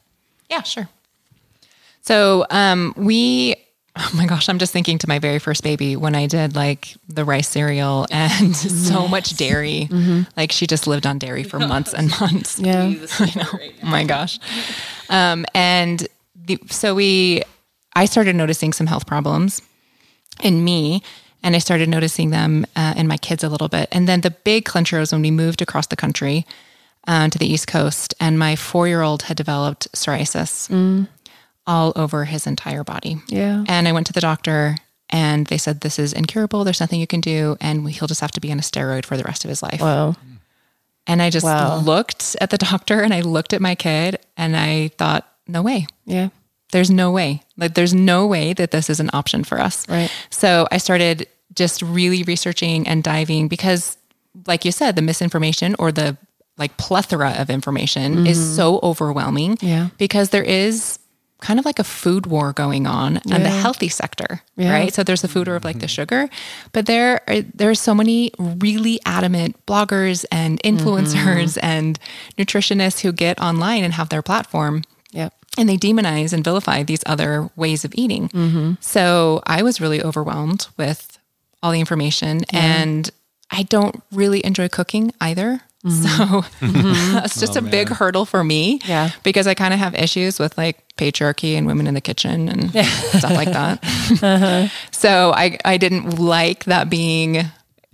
Yeah, sure. So um, we, oh my gosh, I'm just thinking to my very first baby when I did like the rice cereal and so much dairy. Like she just lived on dairy for months and months. Yeah. I know. Oh my gosh. Um, and the, so we, I started noticing some health problems in me and I started noticing them uh, in my kids a little bit. And then the big clincher was when we moved across the country uh, to the East Coast and my four year old had developed psoriasis all over his entire body. Yeah. And I went to the doctor and they said, This is incurable. There's nothing you can do. And he'll just have to be on a steroid for the rest of his life. Wow. And I just Wow. looked at the doctor and I looked at my kid and I thought, No way. Yeah. There's no way. Like, there's no way that this is an option for us. Right. So I started just really researching and diving because, like you said, the misinformation or the like plethora of information is so overwhelming. Mm-hmm. Yeah. Because there is kind of like a food war going on in the healthy sector, Yeah. right? So there's the food war of like the sugar, but there are, there's so many really adamant bloggers and influencers Mm-hmm. and nutritionists who get online and have their platform Yep. And they demonize and vilify these other ways of eating. Mm-hmm. So I was really overwhelmed with all the information, and I don't really enjoy cooking either. So it's just a big hurdle for me. Mm-hmm. Yeah. Because I kind of have issues with like patriarchy and women in the kitchen and stuff like that. Uh-huh. So I, I didn't like that being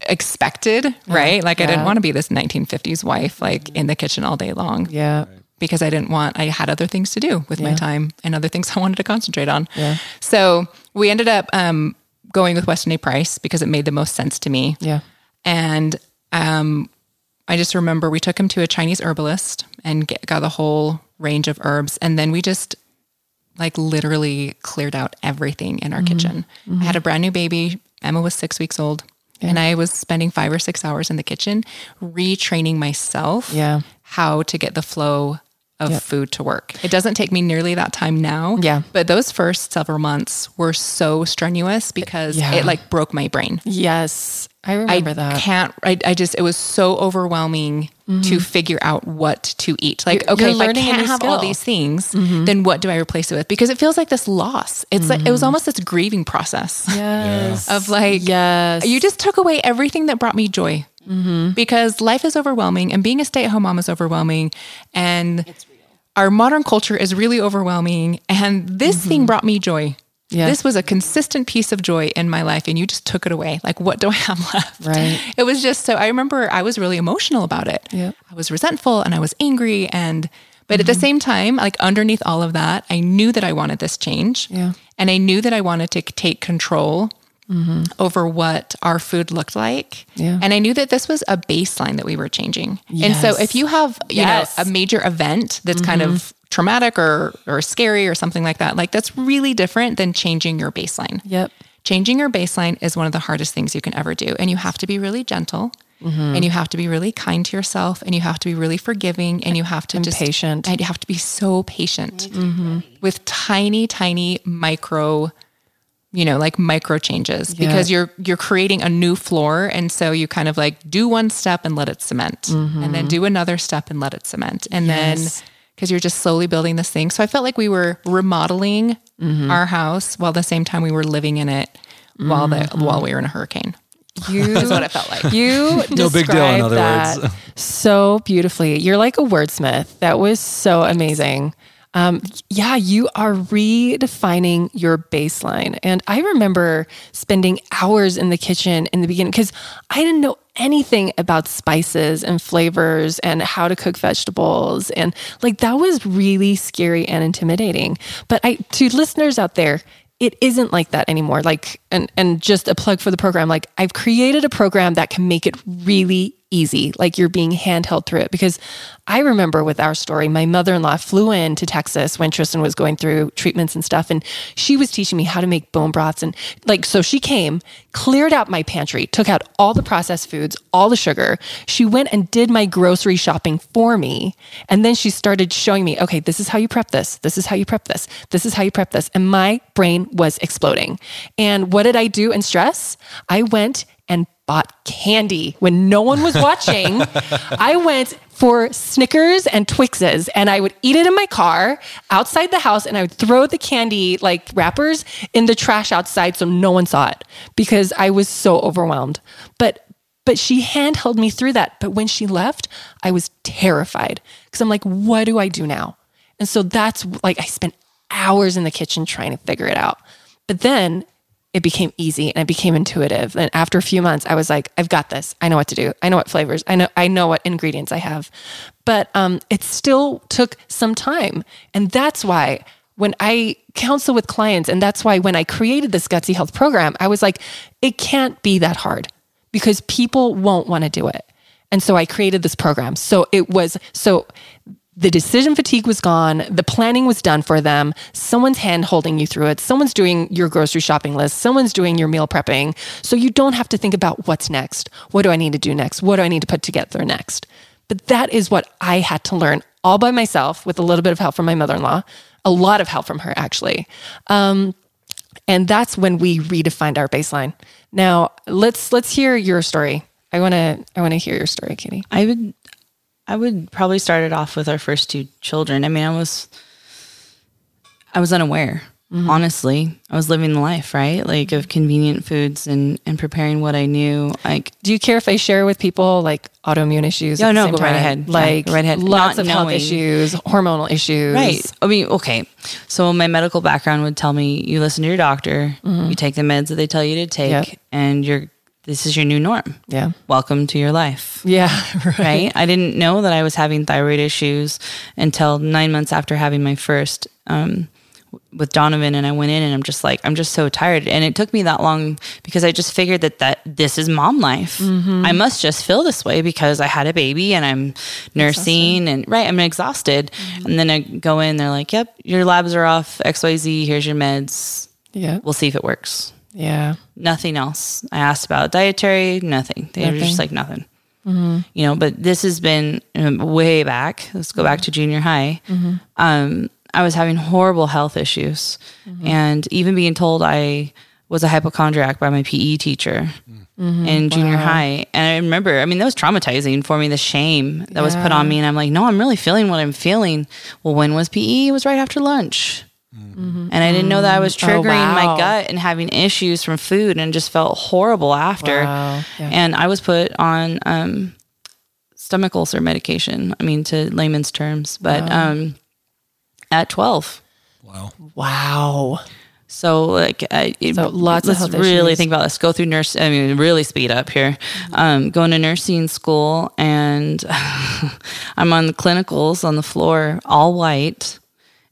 expected, right? Like I didn't want to be this 1950s wife, like in the kitchen all day long Yeah. Because I didn't want, I had other things to do with my time and other things I wanted to concentrate on. Yeah. So we ended up um, going with Weston A. Price because it made the most sense to me. Yeah. And um, I just remember we took him to a Chinese herbalist and get, got a whole range of herbs. And then we just like literally cleared out everything in our kitchen. I had a brand new baby. Emma was six weeks old. And I was spending five or six hours in the kitchen retraining myself Yeah. how to get the flow of food to work. It doesn't take me nearly that time now. Yeah. But those first several months were so strenuous because Yeah. it like broke my brain. Yes. I I remember that. can't. I, I just it was so overwhelming to mm-hmm. figure out what to eat. Like, You're- okay, you're if I learning a can't new have all these things, mm-hmm. then what do I replace it with? Because it feels like this loss. It's like it was mm. almost this grieving process Yes. of like, Yes. you just took away everything that brought me joy. Mm-hmm. Because life is overwhelming, and being a stay-at-home mom is overwhelming, and our modern culture is really overwhelming. And this mm-hmm. thing brought me joy. Yeah. This was a consistent piece of joy in my life, and you just took it away. Like, what do I have left? Right. It was just so. I remember I was really emotional about it. Yep. I was resentful and I was angry, and but at the mm-hmm. same time, like underneath all of that, I knew that I wanted this change. Yeah. And I knew that I wanted to take control Mm-hmm. over what our food looked like. Yeah. And I knew that this was a baseline that we were changing. And so if you have, you Yes. know, a major event that's kind mm-hmm. of traumatic or or scary or something like that, like that's really different than changing your baseline. Yep. Changing your baseline is one of the hardest things you can ever do. And you have to be really gentle. Mm-hmm. And you have to be really kind to yourself and you have to be really forgiving and you have to just patient. And you have to be so patient with tiny, tiny micro, you know, like micro changes because you're you're creating a new floor. And so you kind of like do one step and let it cement. And then mm-hmm. do another step and let it cement. And then because you're just slowly building this thing. So I felt like we were remodeling mm-hmm. our house while the same time we were living in it while the mm-hmm. while we were in a hurricane. You Is what it felt like. You No big deal, in other that words. so beautifully. You're like a wordsmith. That was so amazing. Um, yeah, you are redefining your baseline. And I remember spending hours in the kitchen in the beginning because I didn't know anything about spices and flavors and how to cook vegetables. And like that was really scary and intimidating. But I, to listeners out there, it isn't like that anymore. Like, and and just a plug for the program. Like, I've created a program that can make it really easy. Like, you're being handheld through it. Because I remember with our story, my mother in law flew in to Texas when Tristan was going through treatments and stuff, and she was teaching me how to make bone broths. And like, so she came, cleared out my pantry, took out all the processed foods, all the sugar. She went and did my grocery shopping for me, and then she started showing me, okay, this is how you prep this. This is how you prep this. This is how you prep this. And my brain was exploding. And what did I do in stress? I went bought candy when no one was watching. I went for Snickers and Twixes and I would eat it in my car outside the house and I would throw the candy like wrappers in the trash outside so no one saw it because I was so overwhelmed. But but she handheld me through that. But when she left, I was terrified because I'm like, what do I do now? And so that's like I spent hours in the kitchen trying to figure it out. But then it became easy and it became intuitive. And after a few months, I was like, I've got this. I know what to do. I know what flavors. I know I know what ingredients I have. But um, it still took some time. And that's why when I counsel with clients, and that's why when I created this Gutsy Health program, I was like, it can't be that hard because people won't want to do it. And so I created this program. So it was so the decision fatigue was gone. The planning was done for them. Someone's hand holding you through it. Someone's doing your grocery shopping list. Someone's doing your meal prepping. So you don't have to think about what's next. What do I need to do next? What do I need to put together next? But that is what I had to learn all by myself with a little bit of help from my mother in law, a lot of help from her, actually. Um, and that's when we redefined our baseline. Now let's let's hear your story. I want to I want to hear your story, Katie. I would I would probably start it off with our first two children. I mean, I was I was unaware. Mm-hmm. Honestly, I was living the life, right? Like of convenient foods and and preparing what I knew. Like Do you care if I share with people like autoimmune issues? Yeah, no, same go right ahead. Like go right ahead. lots Not of health issues, hormonal issues. Right. I mean, okay. So my medical background would tell me you listen to your doctor, mm-hmm. you take the meds that they tell you to take, Yep. and you're this is your new norm. Yeah. Welcome to your life. Yeah. Right. Right. I didn't know that I was having thyroid issues until nine months after having my first um, with Donovan, and I went in and I'm just like I'm just so tired, and it took me that long because I just figured that that this is mom life. I must just feel this way because I had a baby and I'm nursing and right. I'm exhausted, and then I go in, they're like, "Yep, your labs are off. X Y Z. Here's your meds. Yeah. We'll see if it works." Yeah. nothing else. I asked about dietary, nothing. They were just like nothing. You know, but this has been um, way back. Let's go back to junior high. Um, I was having horrible health issues, and even being told I was a hypochondriac by my PE teacher in junior high. And I remember, I mean, that was traumatizing for me. The shame that was put on me, and I'm like, no, I'm really feeling what I'm feeling. Well, when was PE? It was right after lunch. And I didn't know that I was triggering wow. my gut and having issues from food and just felt horrible after. Wow. Yeah. And I was put on um, stomach ulcer medication. I mean, to layman's terms, but um, at 12. Wow. Wow. So like, I, it- lots of let's health really issues. think about this. Go through nurse. I mean, really speed up here. Um, going to nursing school, and I'm on the clinicals on the floor, all white,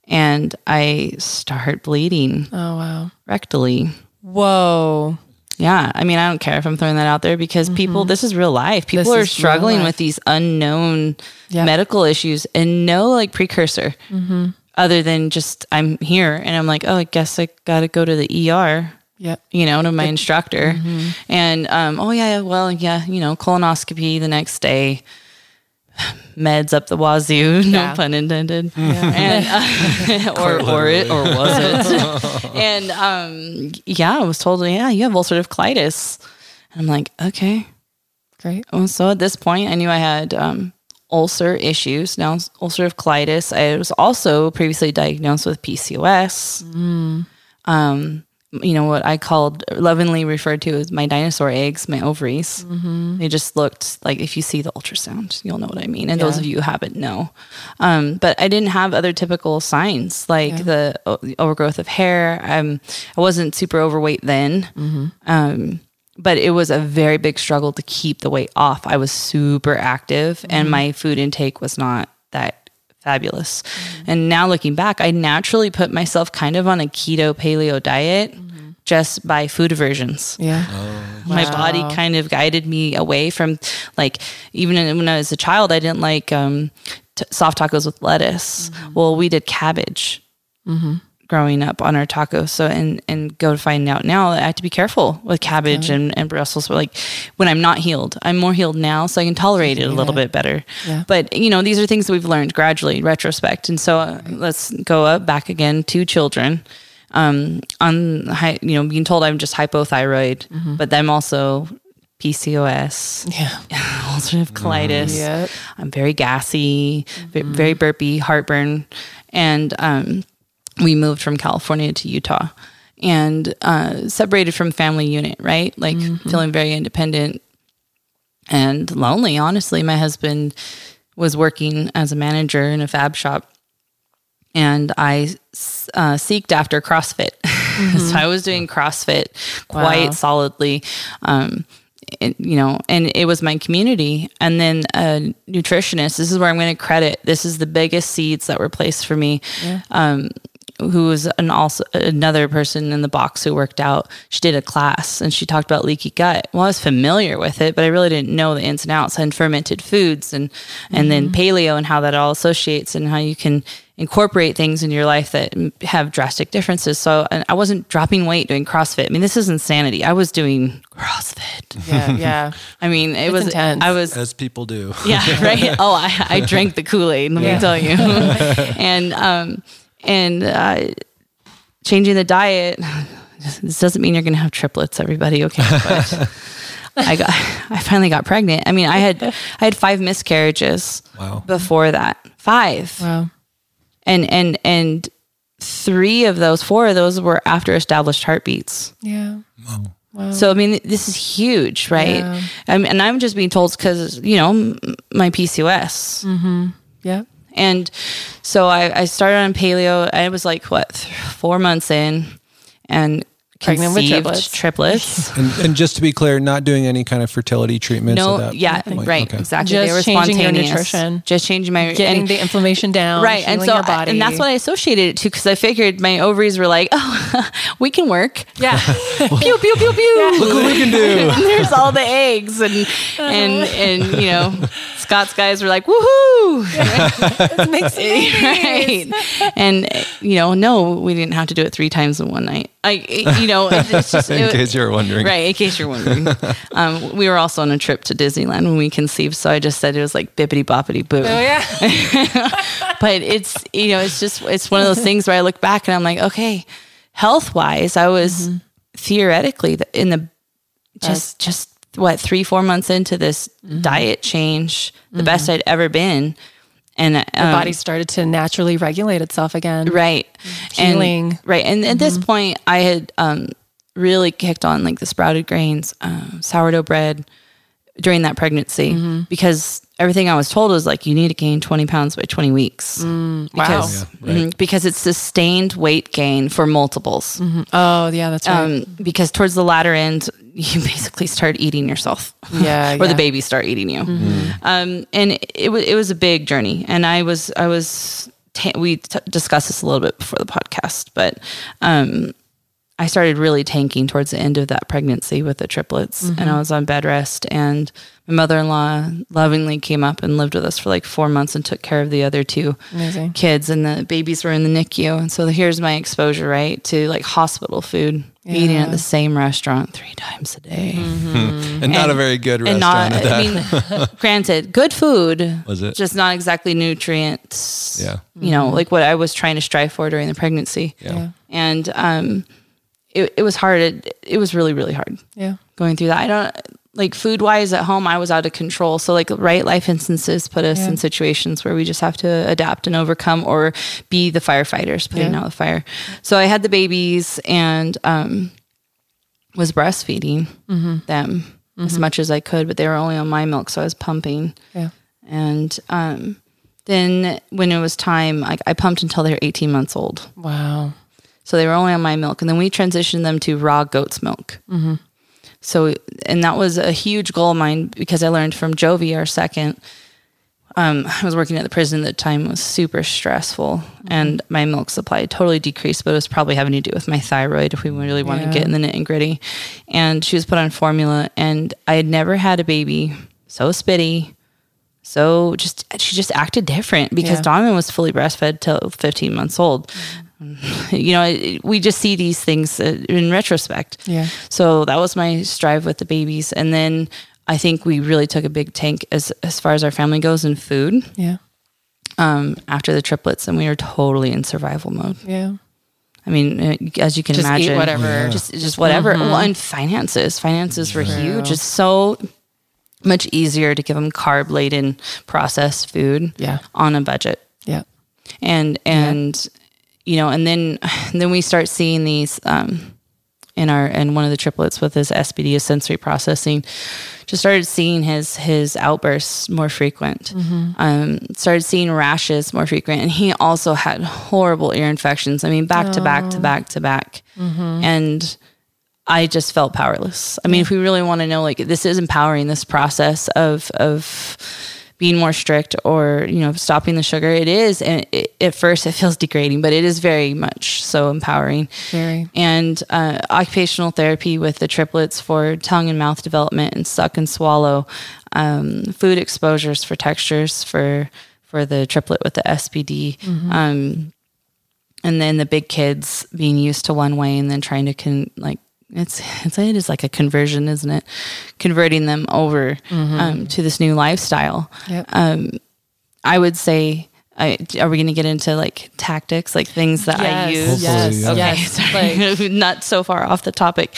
and I start bleeding Oh wow. rectally. Whoa. Yeah, I mean, I don't care if I'm throwing that out there because people, this is real life. People Mm-hmm. This are struggling with these unknown Yep. medical issues and no like precursor Mm-hmm. other than just I'm here and I'm like, oh, I guess I got to go to the ER, Yep. you know, to my instructor. Mm-hmm. And, um, oh, yeah, well, yeah, you know, colonoscopy the next day. Meds up the wazoo, no Yeah. pun intended, and uh, or or it or was it? and um, yeah, I was told, yeah, you have ulcerative colitis. And I'm like, okay. Great. Well, so at this point, I knew I had um, ulcer issues. Now, ulcerative colitis. I was also previously diagnosed with PCOS. Um, you know what I called lovingly referred to as my dinosaur eggs, my ovaries. They just looked like if you see the ultrasound, you'll know what I mean. And those of you who haven't know. Um, but I didn't have other typical signs like the, o- overgrowth of hair. Um, I wasn't super overweight then. Um, but it was a very big struggle to keep the weight off. I was super active and my food intake was not that fabulous. Mm-hmm. And now looking back, I naturally put myself kind of on a keto paleo diet mm-hmm. just by food aversions. Yeah. Oh. My body kind of guided me away from like even when I was a child, I didn't like um, t- soft tacos with lettuce. Mm-hmm. Well, we did cabbage growing up on our tacos. So and and go to find out now that I have to be careful with cabbage and, and Brussels. So like when I'm not healed, I'm more healed now, so I can tolerate it a little bit better. Yeah. But you know, these are things that we've learned gradually, retrospect. And so uh, let's go up back again. to children. Um, on high, you know, being told I'm just hypothyroid, but I'm also PCOS, Yeah. ulcerative colitis. Yep. I'm very gassy, ve- very burpy, heartburn, and um, we moved from California to Utah and uh, separated from family unit. Right, like feeling very independent and lonely. Honestly, my husband was working as a manager in a fab shop, and I uh, seeked after CrossFit. so I was doing CrossFit quite Wow. solidly. Um, and, you know, and it was my community. And then a nutritionist, this is where I'm going to credit, this is the biggest seeds that were placed for me. Um, who was an also another person in the box who worked out. She did a class and she talked about leaky gut. Well, I was familiar with it, but I really didn't know the ins and outs and fermented foods and and then paleo and how that all associates and how you can incorporate things in your life that have drastic differences. So and I wasn't dropping weight doing CrossFit. I mean, this is insanity. I was doing CrossFit. Yeah. Yeah. I mean, it was intense. I was As people do. yeah, right. Oh, I, I drank the Kool Aid. Let me tell you. and um, and uh, changing the diet. This doesn't mean you're going to have triplets, everybody. Okay, but I got I finally got pregnant. I mean, I had I had five miscarriages Wow. before that. Five Wow. and and and three of those, four of those were after established heartbeats. Yeah. Wow. So I mean, this is huge, right? Yeah. I mean, and I'm just being told because you know my PCOS, Yeah. And so I, I started on paleo. I was like what th- four months in, and Pregnant with triplets. triplets. And, and just to be clear, not doing any kind of fertility treatments. no, at that yeah, point. right, Okay. exactly. Just they were changing your nutrition. just changing my Getting and- the inflammation down. right and so your I- body. and that's what i associated it to because i figured my ovaries were like oh we can work Yeah. pew pew pew pew Look what we can do. and there's all the eggs and and and you know scott's guys were like woohoo it makes sense. right and you know no we didn't have to do it three times in one night i you know it's just In it- case you're wondering. Right, in case you're wondering. um, we were also on a trip to Disneyland when we conceived, so I just said it was like bippity boppity boo. Oh yeah. but it's you know it's just it's one of those things where I look back and I'm like, okay, health wise, I was Mm-hmm. theoretically in the just just what three four months into this Mm-hmm. diet change, the best I'd ever been, and um, Your body started to naturally regulate itself again. right. Healing. and, right. And at this point i had um really kicked on like the sprouted grains um, sourdough bread during that pregnancy because everything I was told was like, you need to gain 20 pounds by 20 weeks. wow. Because, Yeah, right. mhm, because it's sustained weight gain for multiples. Oh, yeah, that's right. Um, because towards the latter end, you basically start eating yourself. Yeah, or yeah. the babies start eating you. Um, and it was it was a big journey, and I was I was ta- we t- discussed this a little bit before the podcast, but um, I started really tanking towards the end of that pregnancy with the triplets, Mm-hmm. and I was on bed rest, and my mother in law lovingly came up and lived with us for like four months and took care of the other two Amazing. kids, and the babies were in the NICU, and so here's my exposure right to like hospital food, eating at the same restaurant three times a day. and, not a very good And restaurant not, at that. I mean, granted, good food. Was it? Just not exactly nutrients. Yeah. You know, like what I was trying to strive for during the pregnancy. Yeah. And um, it, it was hard. It, it was really, really hard Yeah. going through that. I don't like food wise at home, I was out of control. So, like, right life instances put us Yeah. in situations where we just have to adapt and overcome or be the firefighters putting Yeah. out the fire. So, I had the babies and um, was breastfeeding Mm-hmm. them as much as I could, but they were only on my milk. So, I was pumping. Yeah. And um, then when it was time, like, I pumped until they were 18 months old. Wow. So they were only on my milk. And then we transitioned them to raw goat's milk. Mm-hmm. So, and that was a huge goal of mine because I learned from Jovi, our second. Um, I was working at the prison at the time, it was super stressful, mm-hmm. and my milk supply totally decreased, but it was probably having to do with my thyroid if we really want to get in the nitty gritty. And she was put on formula, and I had never had a baby so spitty, so just she just acted different because Yeah. Donovan was fully breastfed till 15 months old. Mm-hmm. You know, it, we just see these things uh, in retrospect. Yeah. So that was my strive with the babies, and then I think we really took a big tank as as far as our family goes in food Yeah. um, after the triplets, and we were totally in survival mode. Yeah. I mean, uh, as you can Just eat imagine, whatever. Yeah. just just whatever. Well, and finances, finances were huge. It's so much easier to give them carb laden processed food Yeah. on a budget Yeah. and and you know and then and then we start seeing these um in our in one of the triplets with his SPD his sensory processing just started seeing his his outbursts more frequent. Um started seeing rashes more frequent and he also had horrible ear infections. I mean back to back to back to back. And I just felt powerless. I mean, if we really want to know, like this is empowering this process of of being more strict or you know stopping the sugar. It is, and it, at first it feels degrading, but it is very much so empowering. Very. And uh, occupational therapy with the triplets for tongue and mouth development and suck and swallow, um, food exposures for textures for for the triplet with the SPD. Um, and then the big kids being used to one way and then trying to con like it's it's it is like a conversion, isn't it? Converting them over um, to this new lifestyle. Yep. Um, I would say, I, are we going to get into like tactics, like things that I Yes, use? yes, Okay, yes. sorry, not so far off the topic,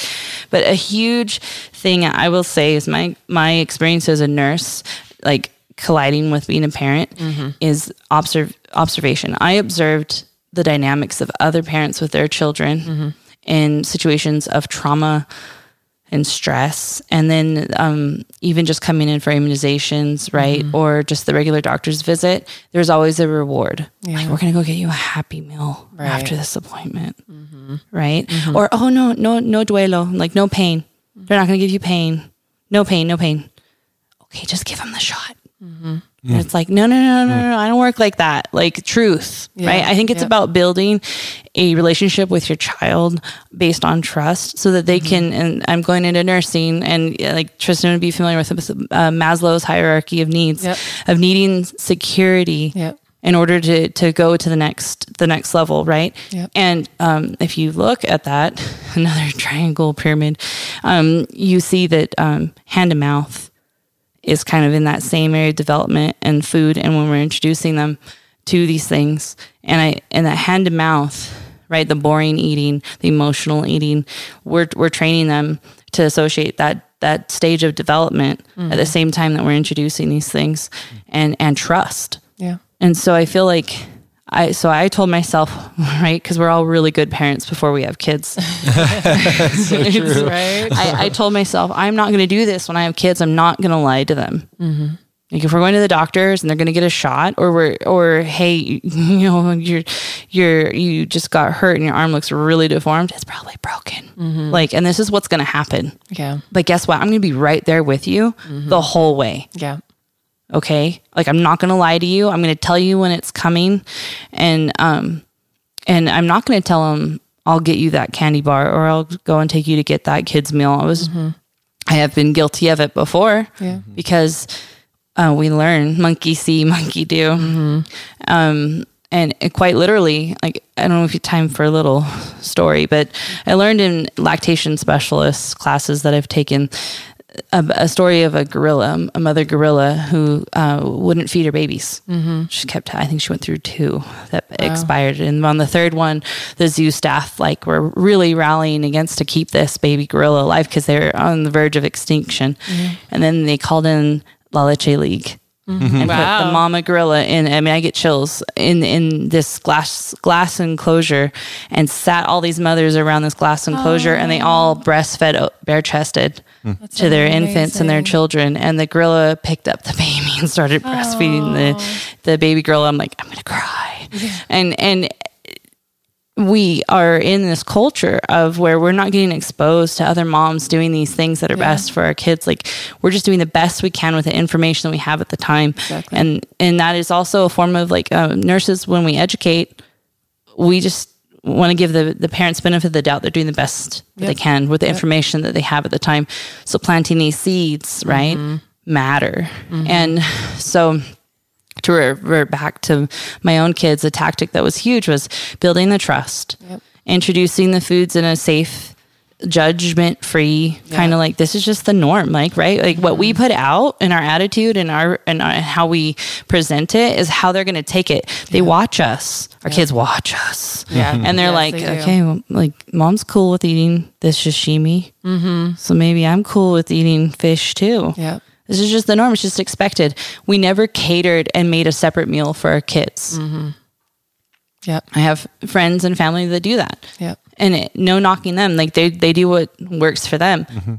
but a huge thing I will say is my my experience as a nurse, like colliding with being a parent, is observe observation. I observed the dynamics of other parents with their children in situations of trauma and stress. And then um, even just coming in for immunizations right? Mm-hmm. Or just the regular doctor's visit there's always a reward. Like we're gonna go get you a happy meal after this appointment mm-hmm. right? Mm-hmm. Or oh no no no duelo like no pain. They're not gonna give you pain. No pain no pain. Okay just give them the shot and it's like no no no no no no i don't work like that like truth right i think it's Yeah. about building a relationship with your child based on trust so that they can and i'm going into nursing and uh, like tristan would be familiar with uh, maslow's hierarchy of needs Yep. of needing security Yep. in order to to go to the next the next level right Yep. and um, if you look at that another triangle pyramid um, you see that um, hand to mouth is kind of in that same area of development and food and when we're introducing them to these things. And i and that hand to mouth right the boring eating the emotional eating we're we're training them to associate that that stage of development at the mm-hmm. same time that we're introducing these things and and trust. Yeah. and so I feel like I so I told myself, right, because we're all really good parents before we have kids. Right. I, I told myself, I'm not going to do this when I have kids. I'm not going to lie to them. Mm-hmm. Like if we're going to the doctors and they're going to get a shot, or we're, or hey, you know, you're, you're, you just got hurt and your arm looks really deformed. It's probably broken. Mm-hmm. Like, and this is what's going to happen. Yeah. But guess what? I'm going to be right there with you mm-hmm. the whole way. Yeah. Okay. Like I'm not going to lie to you. I'm going to tell you when it's coming, and um, and I'm not going to tell them I'll get you that candy bar or I'll go and take you to get that kid's meal. I was, I have been guilty of it before. Yeah. Because uh, we learn monkey see, monkey do. Um, and quite literally, like, I don't know if you have time for a little story, but I learned in lactation specialist classes that I've taken a, a story of a gorilla, a mother gorilla who uh, wouldn't feed her babies. Mm-hmm. She kept, I think she went through two that expired. And on the third one, the zoo staff like were really rallying against to keep this baby gorilla alive because they're on the verge of extinction. And then they called in La Leche League. Mm-hmm. And put the mama gorilla in. I mean, I get chills in in this glass glass enclosure, and sat all these mothers around this glass enclosure, and they oh. all breastfed bare chested hmm. to their infants and their children. And the gorilla picked up the baby and started breastfeeding the oh. the baby gorilla. I'm like, I'm gonna cry, and and we are in this culture of where we're not getting exposed to other moms doing these things that are best for our kids. Like we're just doing the best we can with the information that we have at the time. Exactly. and and that is also a form of like uh, nurses when we educate we just want to give the, the parents benefit of the doubt. They're doing the best that they can with the information that they have at the time. So planting these seeds right matter. And so to revert back to my own kids, a tactic that was huge was building the trust, introducing the foods in a safe, judgment free kind of like this is just the norm like right? Like what we put out and our attitude and our and, our, how we present it is how they're going to take it. They watch us. Our kids watch us. Yeah. and they're Yes, like they okay well, like mom's cool with eating this sashimi. Mm-hmm. so maybe i'm cool with eating fish too. Yeah. This is just the norm. It's just expected. We never catered and made a separate meal for our kids. Mm-hmm. Yep. I have friends and family that do that. Yep. And it, no knocking them. Like they, they do what works for them. Mm-hmm.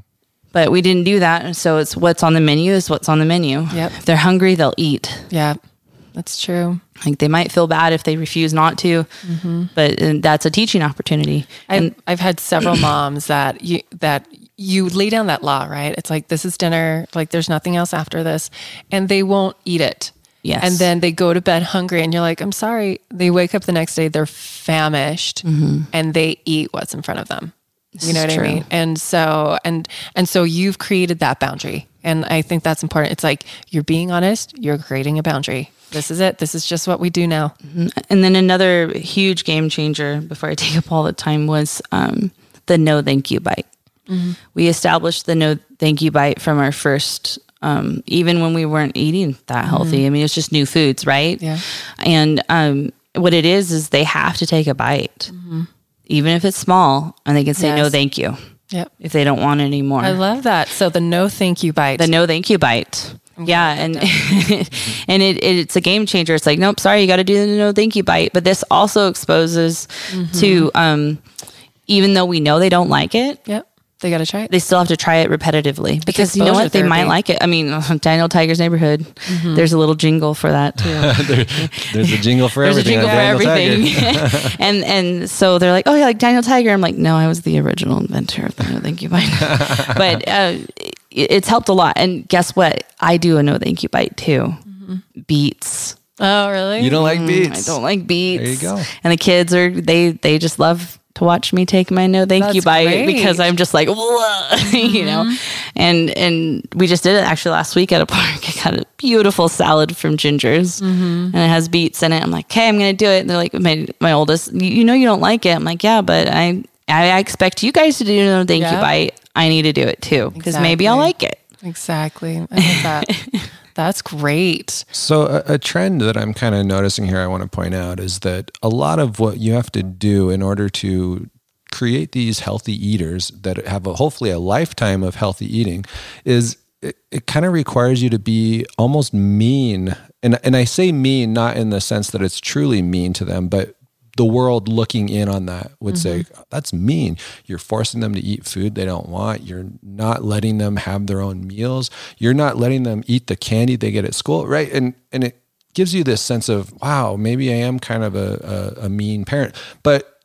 But we didn't do that. And so it's what's on the menu is what's on the menu. Yep. If they're hungry, they'll eat. Yeah. That's true. Like they might feel bad if they refuse not to, mm-hmm. but uh, that's a teaching opportunity. And I've had several moms that you that you lay down that law, right? It's like this is dinner, like there's nothing else after this, and they won't eat it. Yes. And then they go to bed hungry, and you're like, I'm sorry. They wake up the next day, they're famished, and they eat what's in front of them. you know what true. I mean? And so and and so you've created that boundary, and I think that's important. It's like you're being honest. You're creating a boundary. This is it. This is just what we do now. And then another huge game changer before I take up all the time was um, the no thank you bite. We established the no thank you bite from our first, um, even when we weren't eating that healthy. I mean, it's just new foods, right? Yeah. And um, what it is, is they have to take a bite, even if it's small, and they can say no thank you Yep. if they don't want it anymore. I love that. So the no thank you bite. the no thank you bite. Yeah, and and it, it's a game changer. It's like, nope, sorry, you got to do the no thank you bite. But this also exposes to, um, even though we know they don't like it, Yep. They got to try it. they still have to try it repetitively because you know exposure what, they might like it. I mean, Daniel Tiger's Neighborhood. There's a little jingle for that too. There- there's a jingle for There's a everything. jingle for Daniel everything. and and so they're like, oh yeah, like Daniel Tiger. I'm like, no, I was the original inventor of the no thank you bite. but uh, it- it's helped a lot. And guess what? I do a no thank you bite too. Beets. Oh, really? You don't like Mm, I don't like beets. There you go. And the kids are they they just love to watch me take my no thank you bite great. because I'm just like "Whoa," you know. Mm-hmm. And and we just did it actually last week at a park. I got a beautiful salad from Ginger's mm-hmm. and it has beets in it. I'm like, okay, I'm gonna do it. And they're like, my my oldest, you, you know you don't like it. I'm like, yeah, but I I expect you guys to do no thank you bite. I need to do it too because maybe I'll like it. Exactly. I love that. That's great. So a, a trend that I'm kind of noticing here, I want to point out is that a lot of what you have to do in order to create these healthy eaters that have a, hopefully a lifetime of healthy eating is it, it kind of requires you to be almost mean. And, and I say mean, not in the sense that it's truly mean to them, but the world looking in on that would say that's mean. You're forcing them to eat food they don't want. You're not letting them have their own meals. You're not letting them eat the candy they get at school. Right? And and it gives you this sense of wow maybe i am kind of a, a, a mean parent. But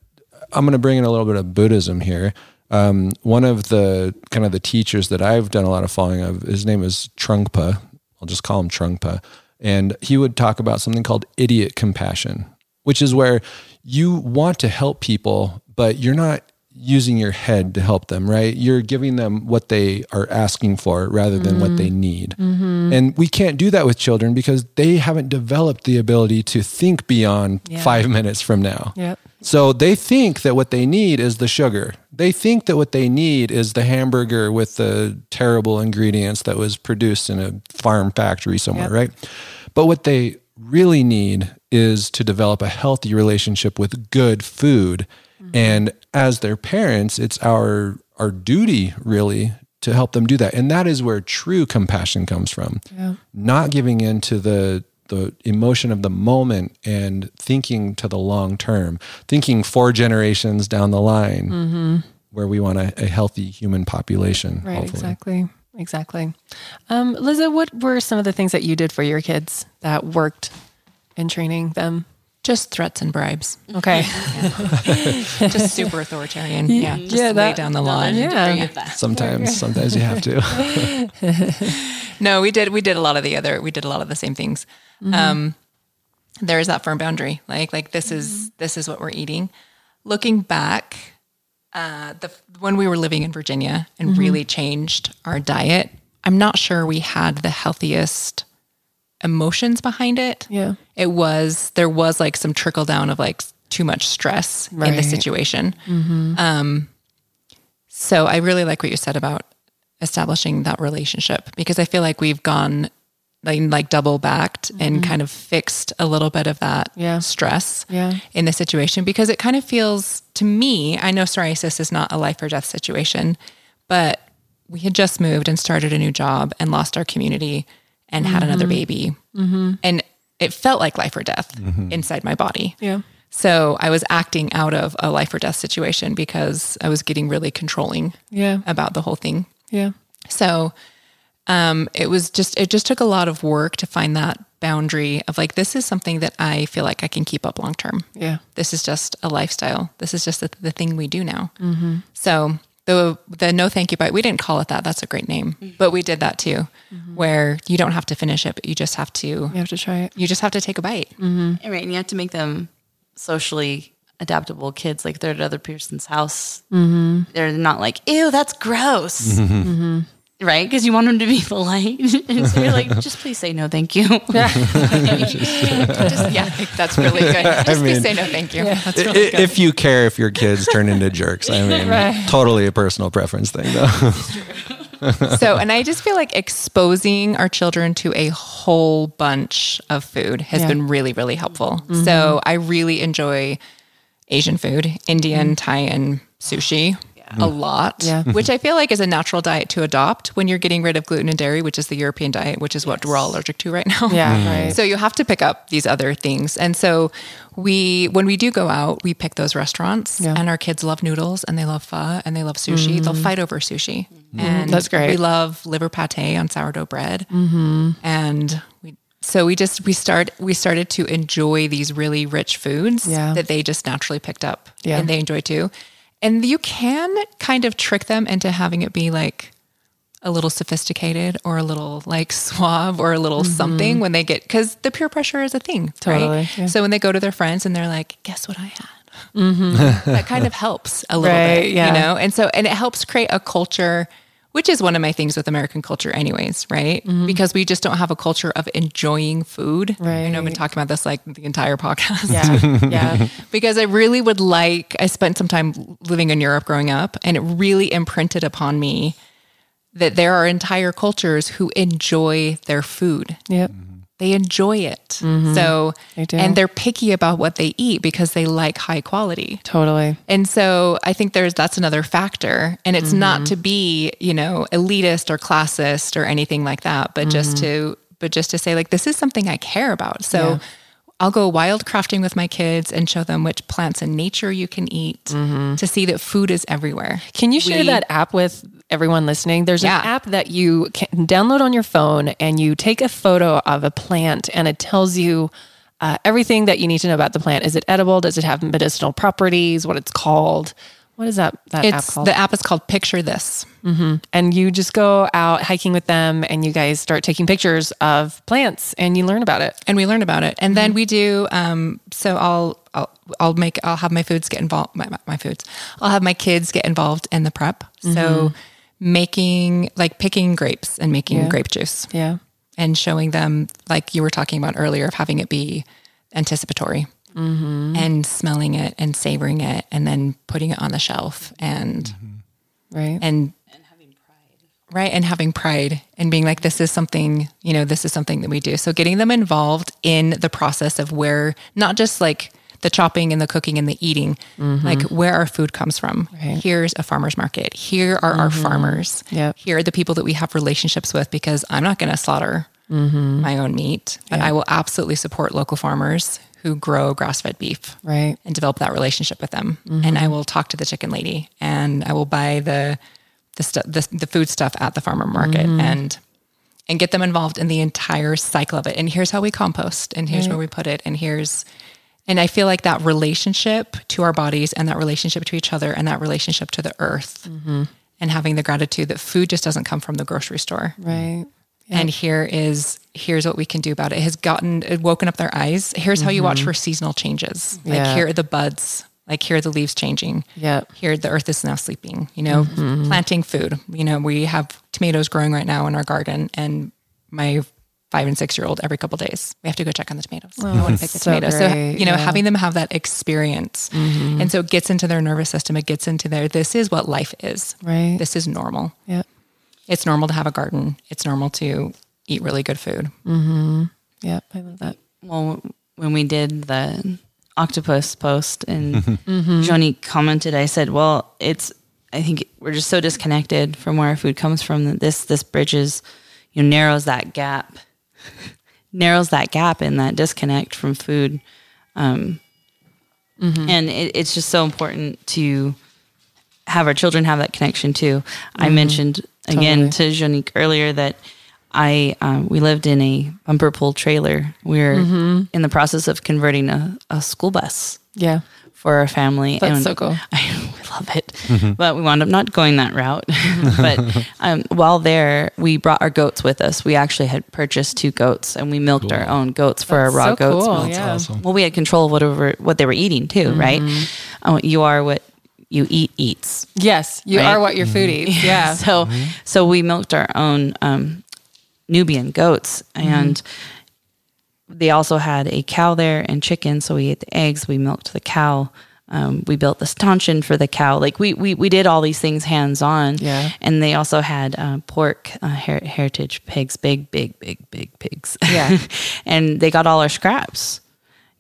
i'm going to bring in a little bit of buddhism here. Um, one of the kind of the teachers that i've done a lot of following of his name is trungpa. I'll just call him trungpa. And he would talk about something called idiot compassion which is where you want to help people, but you're not using your head to help them, right? You're giving them what they are asking for rather than what they need. Mm-hmm. And we can't do that with children because they haven't developed the ability to think beyond Yeah. five minutes from now. Yep. So they think that what they need is the sugar. They think that what they need is the hamburger with the terrible ingredients that was produced in a farm factory somewhere, Yep. right? But what they really need is to develop a healthy relationship with good food. Mm-hmm. And as their parents, it's our our duty really to help them do that. And that is where true compassion comes from. Not giving in to the the emotion of the moment and thinking to the long term, thinking four generations down the line mm-hmm. where we want a, a healthy human population. Right, hopefully. exactly. Exactly. Um, Liza, what were some of the things that you did for your kids that worked in training them? Just threats and bribes. Okay. Just super authoritarian. Yeah. Just Yeah, lay that- down the line. Yeah. Bring. Sometimes, sometimes you have to. No, we did. We did a lot of the other. We did a lot of the same things. Um, there is that firm boundary. Like, like this is this is what we're eating. Looking back, uh, the when we were living in Virginia and really changed our diet, I'm not sure we had the healthiest emotions behind it. Yeah. it was there was like some trickle down of like too much stress in the Right. situation. Um, so I really like what you said about establishing that relationship because I feel like we've gone like, like double backed and mm-hmm. kind of fixed a little bit of that Yeah. stress Yeah. in the situation because it kind of feels to me, I know psoriasis is not a life or death situation, but we had just moved and started a new job and lost our community and had another mm-hmm. baby. Mm-hmm. And it felt like life or death inside my body. Yeah. So I was acting out of a life or death situation because I was getting really controlling Yeah. about the whole thing. Yeah. So um, it was just it just took a lot of work to find that boundary of like this is something that I feel like I can keep up long term. Yeah. This is just a lifestyle. This is just the, the thing we do now. Mm-hmm. So the the no thank you bite we didn't call it that. That's a great name, mm-hmm. but we did that too, mm-hmm. where you don't have to finish it, but you just have to You have to try it. you just have to take a bite. Right, and you have to make them socially adaptable kids. Like they're at other person's house, they're not like, "Ew, that's gross," right? Because you want them to be polite, and so you're like, "Just please say no, thank you." Just, yeah, that's really good. Just mean- say no thank you. That's I- really good. if you care if your kids turn into jerks, I mean, totally a personal preference thing, though. so, and I just feel like exposing our children to a whole bunch of food has Yeah. been really, really helpful. Mm-hmm. So, I really enjoy Asian food, Indian, mm-hmm. Thai, and sushi. A mm. lot, Yeah. Mm-hmm. which I feel like is a natural diet to adopt when you're getting rid of gluten and dairy, which is the European diet, which is what we're all allergic to right now. Yeah. Mm. Right. So you have to pick up these other things. And so we when we do go out, we pick those restaurants Yeah. and our kids love noodles and they love pho and they love sushi. They'll mm. fight over sushi. Mm-hmm. And That's great. We love liver pate on sourdough bread. Mm-hmm. And we so we just we start we started to enjoy these really rich foods Yeah. that they just naturally picked up Yeah. and they enjoy too. And you can kind of trick them into having it be like a little sophisticated or a little like suave or a little something when they get because the peer pressure is a thing, Mm-hmm. Totally, right? yeah. So when they go to their friends and they're like, "Guess what I had," that kind of helps a little Mm-hmm. Right, bit, yeah. you know. And so and it helps create a culture, which is one of my things with American culture, anyways, right? Because we just don't have a culture of enjoying food. I know I've been Mm-hmm. Talking about this like the entire podcast Yeah. Yeah. because I really would like, I spent some time living in Europe growing up, and it really imprinted upon me that there are entire cultures who enjoy their food. Yep. They enjoy it. So, They and they're picky about what they eat because they like high quality. Totally. And so I think there's that's another factor. And it's Mm-hmm. not to be, you know, elitist or classist or anything like that, but just Mm-hmm. to but just to say like this is something I care about. So Yeah. I'll go wild crafting with my kids and show them which plants in nature you can eat to see that food is everywhere. Can you share We- that app with everyone listening? There's Yeah. an app that you can download on your phone and you take a photo of a plant and it tells you uh, everything that you need to know about the plant. Is it edible? Does it have medicinal properties? What it's called? What is that, that app It's called? the app is called Picture This. Mm-hmm. and you just go out hiking with them and you guys start taking pictures of plants and you learn about it. and we learn about it. And then mm-hmm. we do. Um, so I'll I'll I'll make I'll have my foods get involved. My, my- foods. I'll have my kids get involved in the prep. So mm-hmm. making like picking grapes and making Yeah. grape juice Yeah. and showing them like you were talking about earlier of having it be anticipatory Mm-hmm. and smelling it and savoring it and then putting it on the shelf and mm-hmm. Right. and right and having pride and being like this is something you know this is something that we do. So getting them involved in the process of where not just like the chopping and the cooking and the eating mm-hmm. like where our food comes from. Here's a farmers market. Here are our farmers. Yep. here are the people that we have relationships with because i'm not going to slaughter my own meat but i will absolutely support local farmers who grow grass-fed beef right. and develop that relationship with them. Mm-hmm. And I will talk to the chicken lady and I will buy the the stuff the, the food stuff at the farmer market mm-hmm. and and get them involved in the entire cycle of it. And here's how we compost and here's where we put it and here's and I feel like that relationship to our bodies and that relationship to each other and that relationship to the earth mm-hmm. and having the gratitude that food just doesn't come from the grocery store Right. And here is here's what we can do about it. it has gotten it woken up their eyes. Here's how you watch mm-hmm. for seasonal changes. Like here are the buds. Like here are the leaves changing. Yep. here the earth is now sleeping you know? Mm-hmm. Planting food. You know we have tomatoes growing right now in our garden and my five and six year old every couple days. We have to go check on the tomatoes. I want to oh, pick the so tomatoes. So you know yeah. having them have that experience. Mm-hmm. And so it gets into their nervous system. It gets into their this is what life is. Right. this is normal. Yep. It's normal to have a garden. It's normal to eat really good food. Mm-hmm. Yep. I love that. Well, when we did the octopus post and mm-hmm. Johnny commented, I said, "Well, it's I think we're just so disconnected from where our food comes from that this this bridges, you know, narrows that gap, narrows that gap in that disconnect from food, um, mm-hmm. and it, it's just so important to have our children have that connection too. I mentioned again to Jonique earlier that I um, we lived in a bumper pull trailer. We are in the process of converting a, a school bus Yeah. for our family. That's so cool. I we love it, but we wound up not going that route. but um, while there, we brought our goats with us. We actually had purchased two goats, and we milked our own goats for That's our raw so goats. cool, milk. yeah. awesome. Well, we had control of whatever what they were eating too, right? Uh, you are what you eat eats. Yes. You Right? are what your food eats. Yeah. So so we milked our own um, Nubian goats, and they also had a cow there and chicken. So we ate the eggs. We milked the cow. Um, we built the stanchion for the cow. Like we we we did all these things hands on. Yeah. And they also had uh, pork uh, her- heritage pigs, big big big big pigs. Yeah. and they got all our scraps.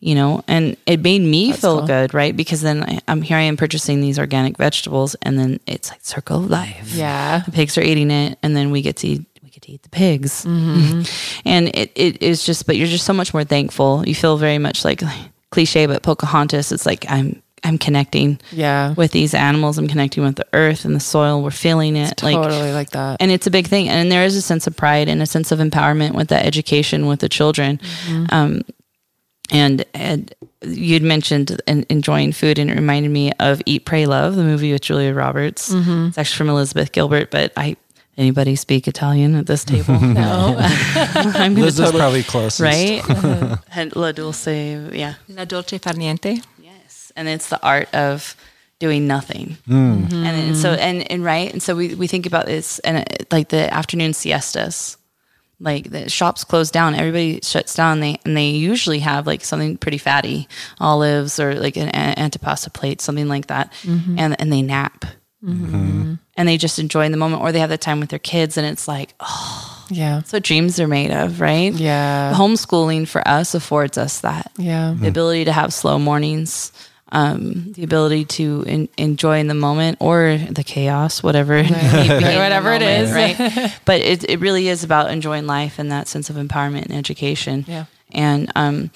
You know, and it made me feel cool. good, right? Because then I, I'm here. I am purchasing these organic vegetables, and then it's like circle of life Yeah. the pigs are eating it and then we get to eat we get to eat the pigs and it, it is just but you're just so much more thankful you feel very much like cliche but pocahontas it's like i'm i'm connecting Yeah. with these animals i'm connecting with the earth and the soil we're feeling it like totally like that. and it's a big thing and there is a sense of pride and a sense of empowerment with that education with the children um, and, and you'd mentioned en- enjoying food and it reminded me of eat pray love the movie with julia roberts. Mm-hmm. It's actually from elizabeth gilbert but i anybody speak italian at this table? No. I'm gonna Liz is probably closest. right? Uh-huh. And la dulce yeah. La dolce far niente. Yes, and it's the art of doing nothing. Hmm. And, and so mm-hmm. and and right, and so we we think about this and it, like the afternoon siestas. Like the shops close down, everybody shuts down. They and they usually have like something pretty fatty, olives or like an antipasta plate, something like that, mm-hmm. and and they nap. Mm-hmm. Mm-hmm. And they just enjoy the moment, or they have the time with their kids, and it's like, oh, yeah. that's what dreams are made of, right? Yeah. Homeschooling for us affords us that Yeah. the ability to have slow mornings, um, the ability to en- enjoy in the moment or the chaos, whatever, it may be in the Whatever it moment, is. right? but it, it really is about enjoying life and that sense of empowerment and education. Yeah. And um,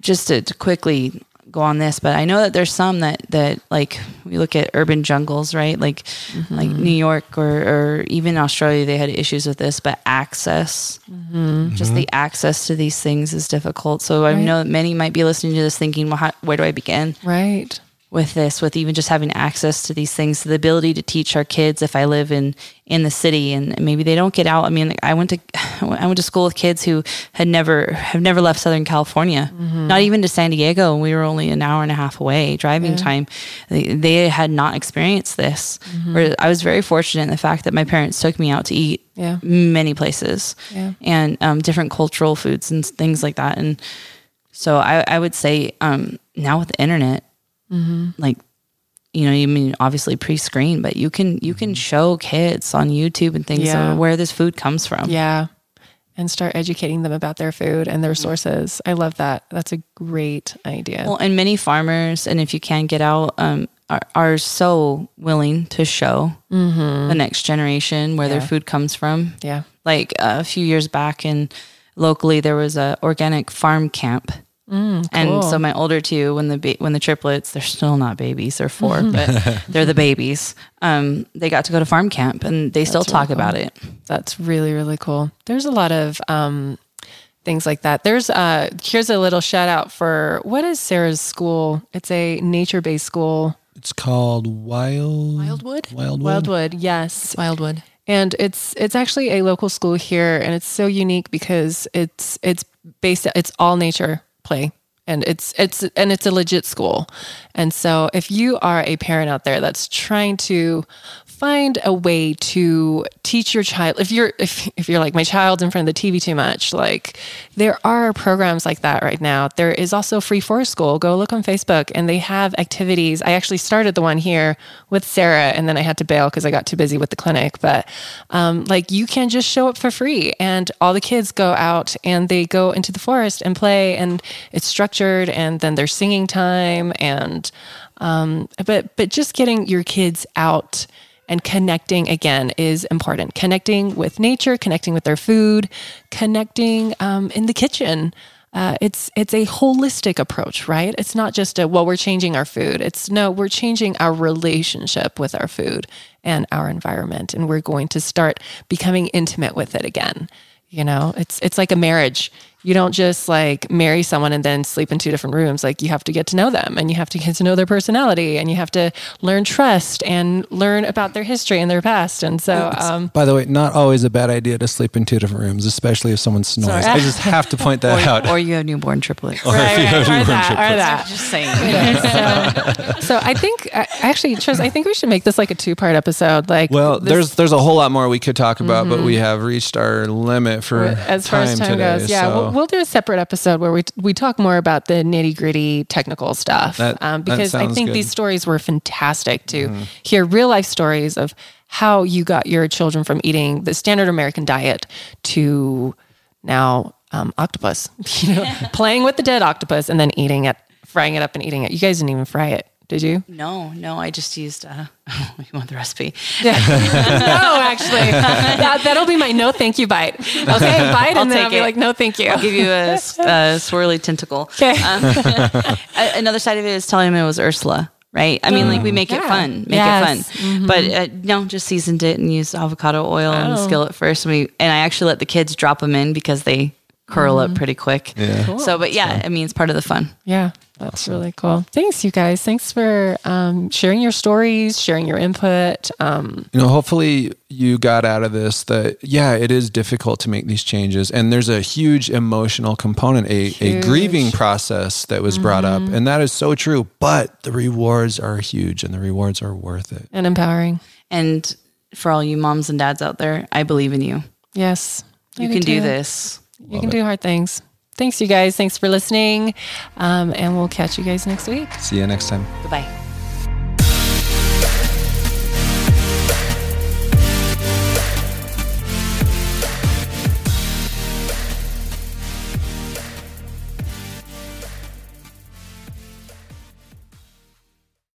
just to, to quickly go on this, but I know that there's some that that like we look at urban jungles, right? Like mm-hmm. like New York or or even Australia, they had issues with this, but access, mm-hmm. just the mm-hmm. access to these things is difficult. So I know that many might be listening to this thinking, well, how, where do I begin? Right. With this with even just having access to these things the ability to teach our kids. If i live in in the city and maybe they don't get out i mean i went to i went to school with kids who had never have never left southern california. Not even to san diego and we were only an hour and a half away driving time. They, they had not experienced this. Where i was very fortunate in the fact that my parents took me out to eat Yeah. many places Yeah. and um, different cultural foods and things like that. And so I, I would say um, now with the internet, like you know, you mean obviously pre-screen, but you can you can show kids on YouTube and things Yeah. where this food comes from. Yeah. And start educating them about their food and their sources. I love that. That's a great idea. Well, and many farmers, and if you can get out, um, are, are so willing to show the next generation where their food comes from. yeah. Like uh, a few years back, in locally there was a organic farm camp. And cool. so my older two, when the ba- when the triplets, they're still not babies, they're four, but they're the babies. Um, they got to go to farm camp, and they still talk about it. That's really, really cool. There's a lot of um, things like that. There's uh, here's a little shout out for what is Sarah's school? It's a nature based school. It's called Wild Wildwood? Wildwood. Wildwood, yes. Wildwood. and it's it's actually a local school here and it's so unique because it's it's based it's all nature play. And it's it's and it's a legit school. And so if you are a parent out there that's trying to find a way to teach your child if you're if, if you're like my child's in front of the tv too much like there are programs like that right now. There is also free forest school. Go look on facebook and they have activities. I actually started the one here with sarah and then i had to bail because i got too busy with the clinic. But um, like you can just show up for free and all the kids go out and they go into the forest and play and it's structured and then there's singing time and um, but but just getting your kids out and connecting again is important. Connecting with nature, connecting with their food, connecting um, in the kitchen. Uh, it's it's a holistic approach, right? It's not just a well, we're changing our food. It's no, we're changing our relationship with our food and our environment, and we're going to start becoming intimate with it again. You know, it's it's like a marriage. You don't just like marry someone and then sleep in two different rooms. Like you have to get to know them and you have to get to know their personality and you have to learn trust and learn about their history and their past. And so, um, By the way, not always a bad idea to sleep in two different rooms, especially if someone snores. I just have to point that out. Or you have newborn triplets. right, right, or that, or that. Just saying. so, so I think actually, Trish, I think we should make this like a two part episode. Like, Well, this- there's there's a whole lot more we could talk about, but we have reached our limit for as far as time today, goes. Yeah, so- we'll, we'll do a separate episode where we we talk more about the nitty gritty technical stuff. That- um, because I think good. these stories were fantastic to hear real life stories of how you got your children from eating the standard American diet to now um, octopus. You know, playing with the dead octopus and then eating it, frying it up and eating it. You guys didn't even fry it, did you? No, no, I just used. Uh, you want the recipe? no, actually, that, that'll be my no thank you bite. Okay, bite, I'll and then I'll be it. like, no thank you. I'll give you a, a swirly tentacle. Okay. A- Another side of it is telling him it was Ursula. Right. I mean, like we make it fun, make Yes. it fun. But uh, no, just seasoned it and used avocado oil and the Oh. skillet first. And, we, and I actually let the kids drop them in because they curl up pretty quick. Yeah. So, but yeah, I mean, it's part of the fun. Yeah, that's really cool. Thanks, you guys. Thanks for um, sharing your stories, sharing your input. Um, you know, hopefully you got out of this that yeah, it is difficult to make these changes, and there's a huge emotional component, a, a grieving process that was brought up, and that is so true. But the rewards are huge, and the rewards are worth it. and empowering. And for all you moms and dads out there, I believe in you. Yes, I You can do too. This. You can do hard things. Thanks, you guys. Thanks for listening. Um, and we'll catch you guys next week. See you next time. Goodbye.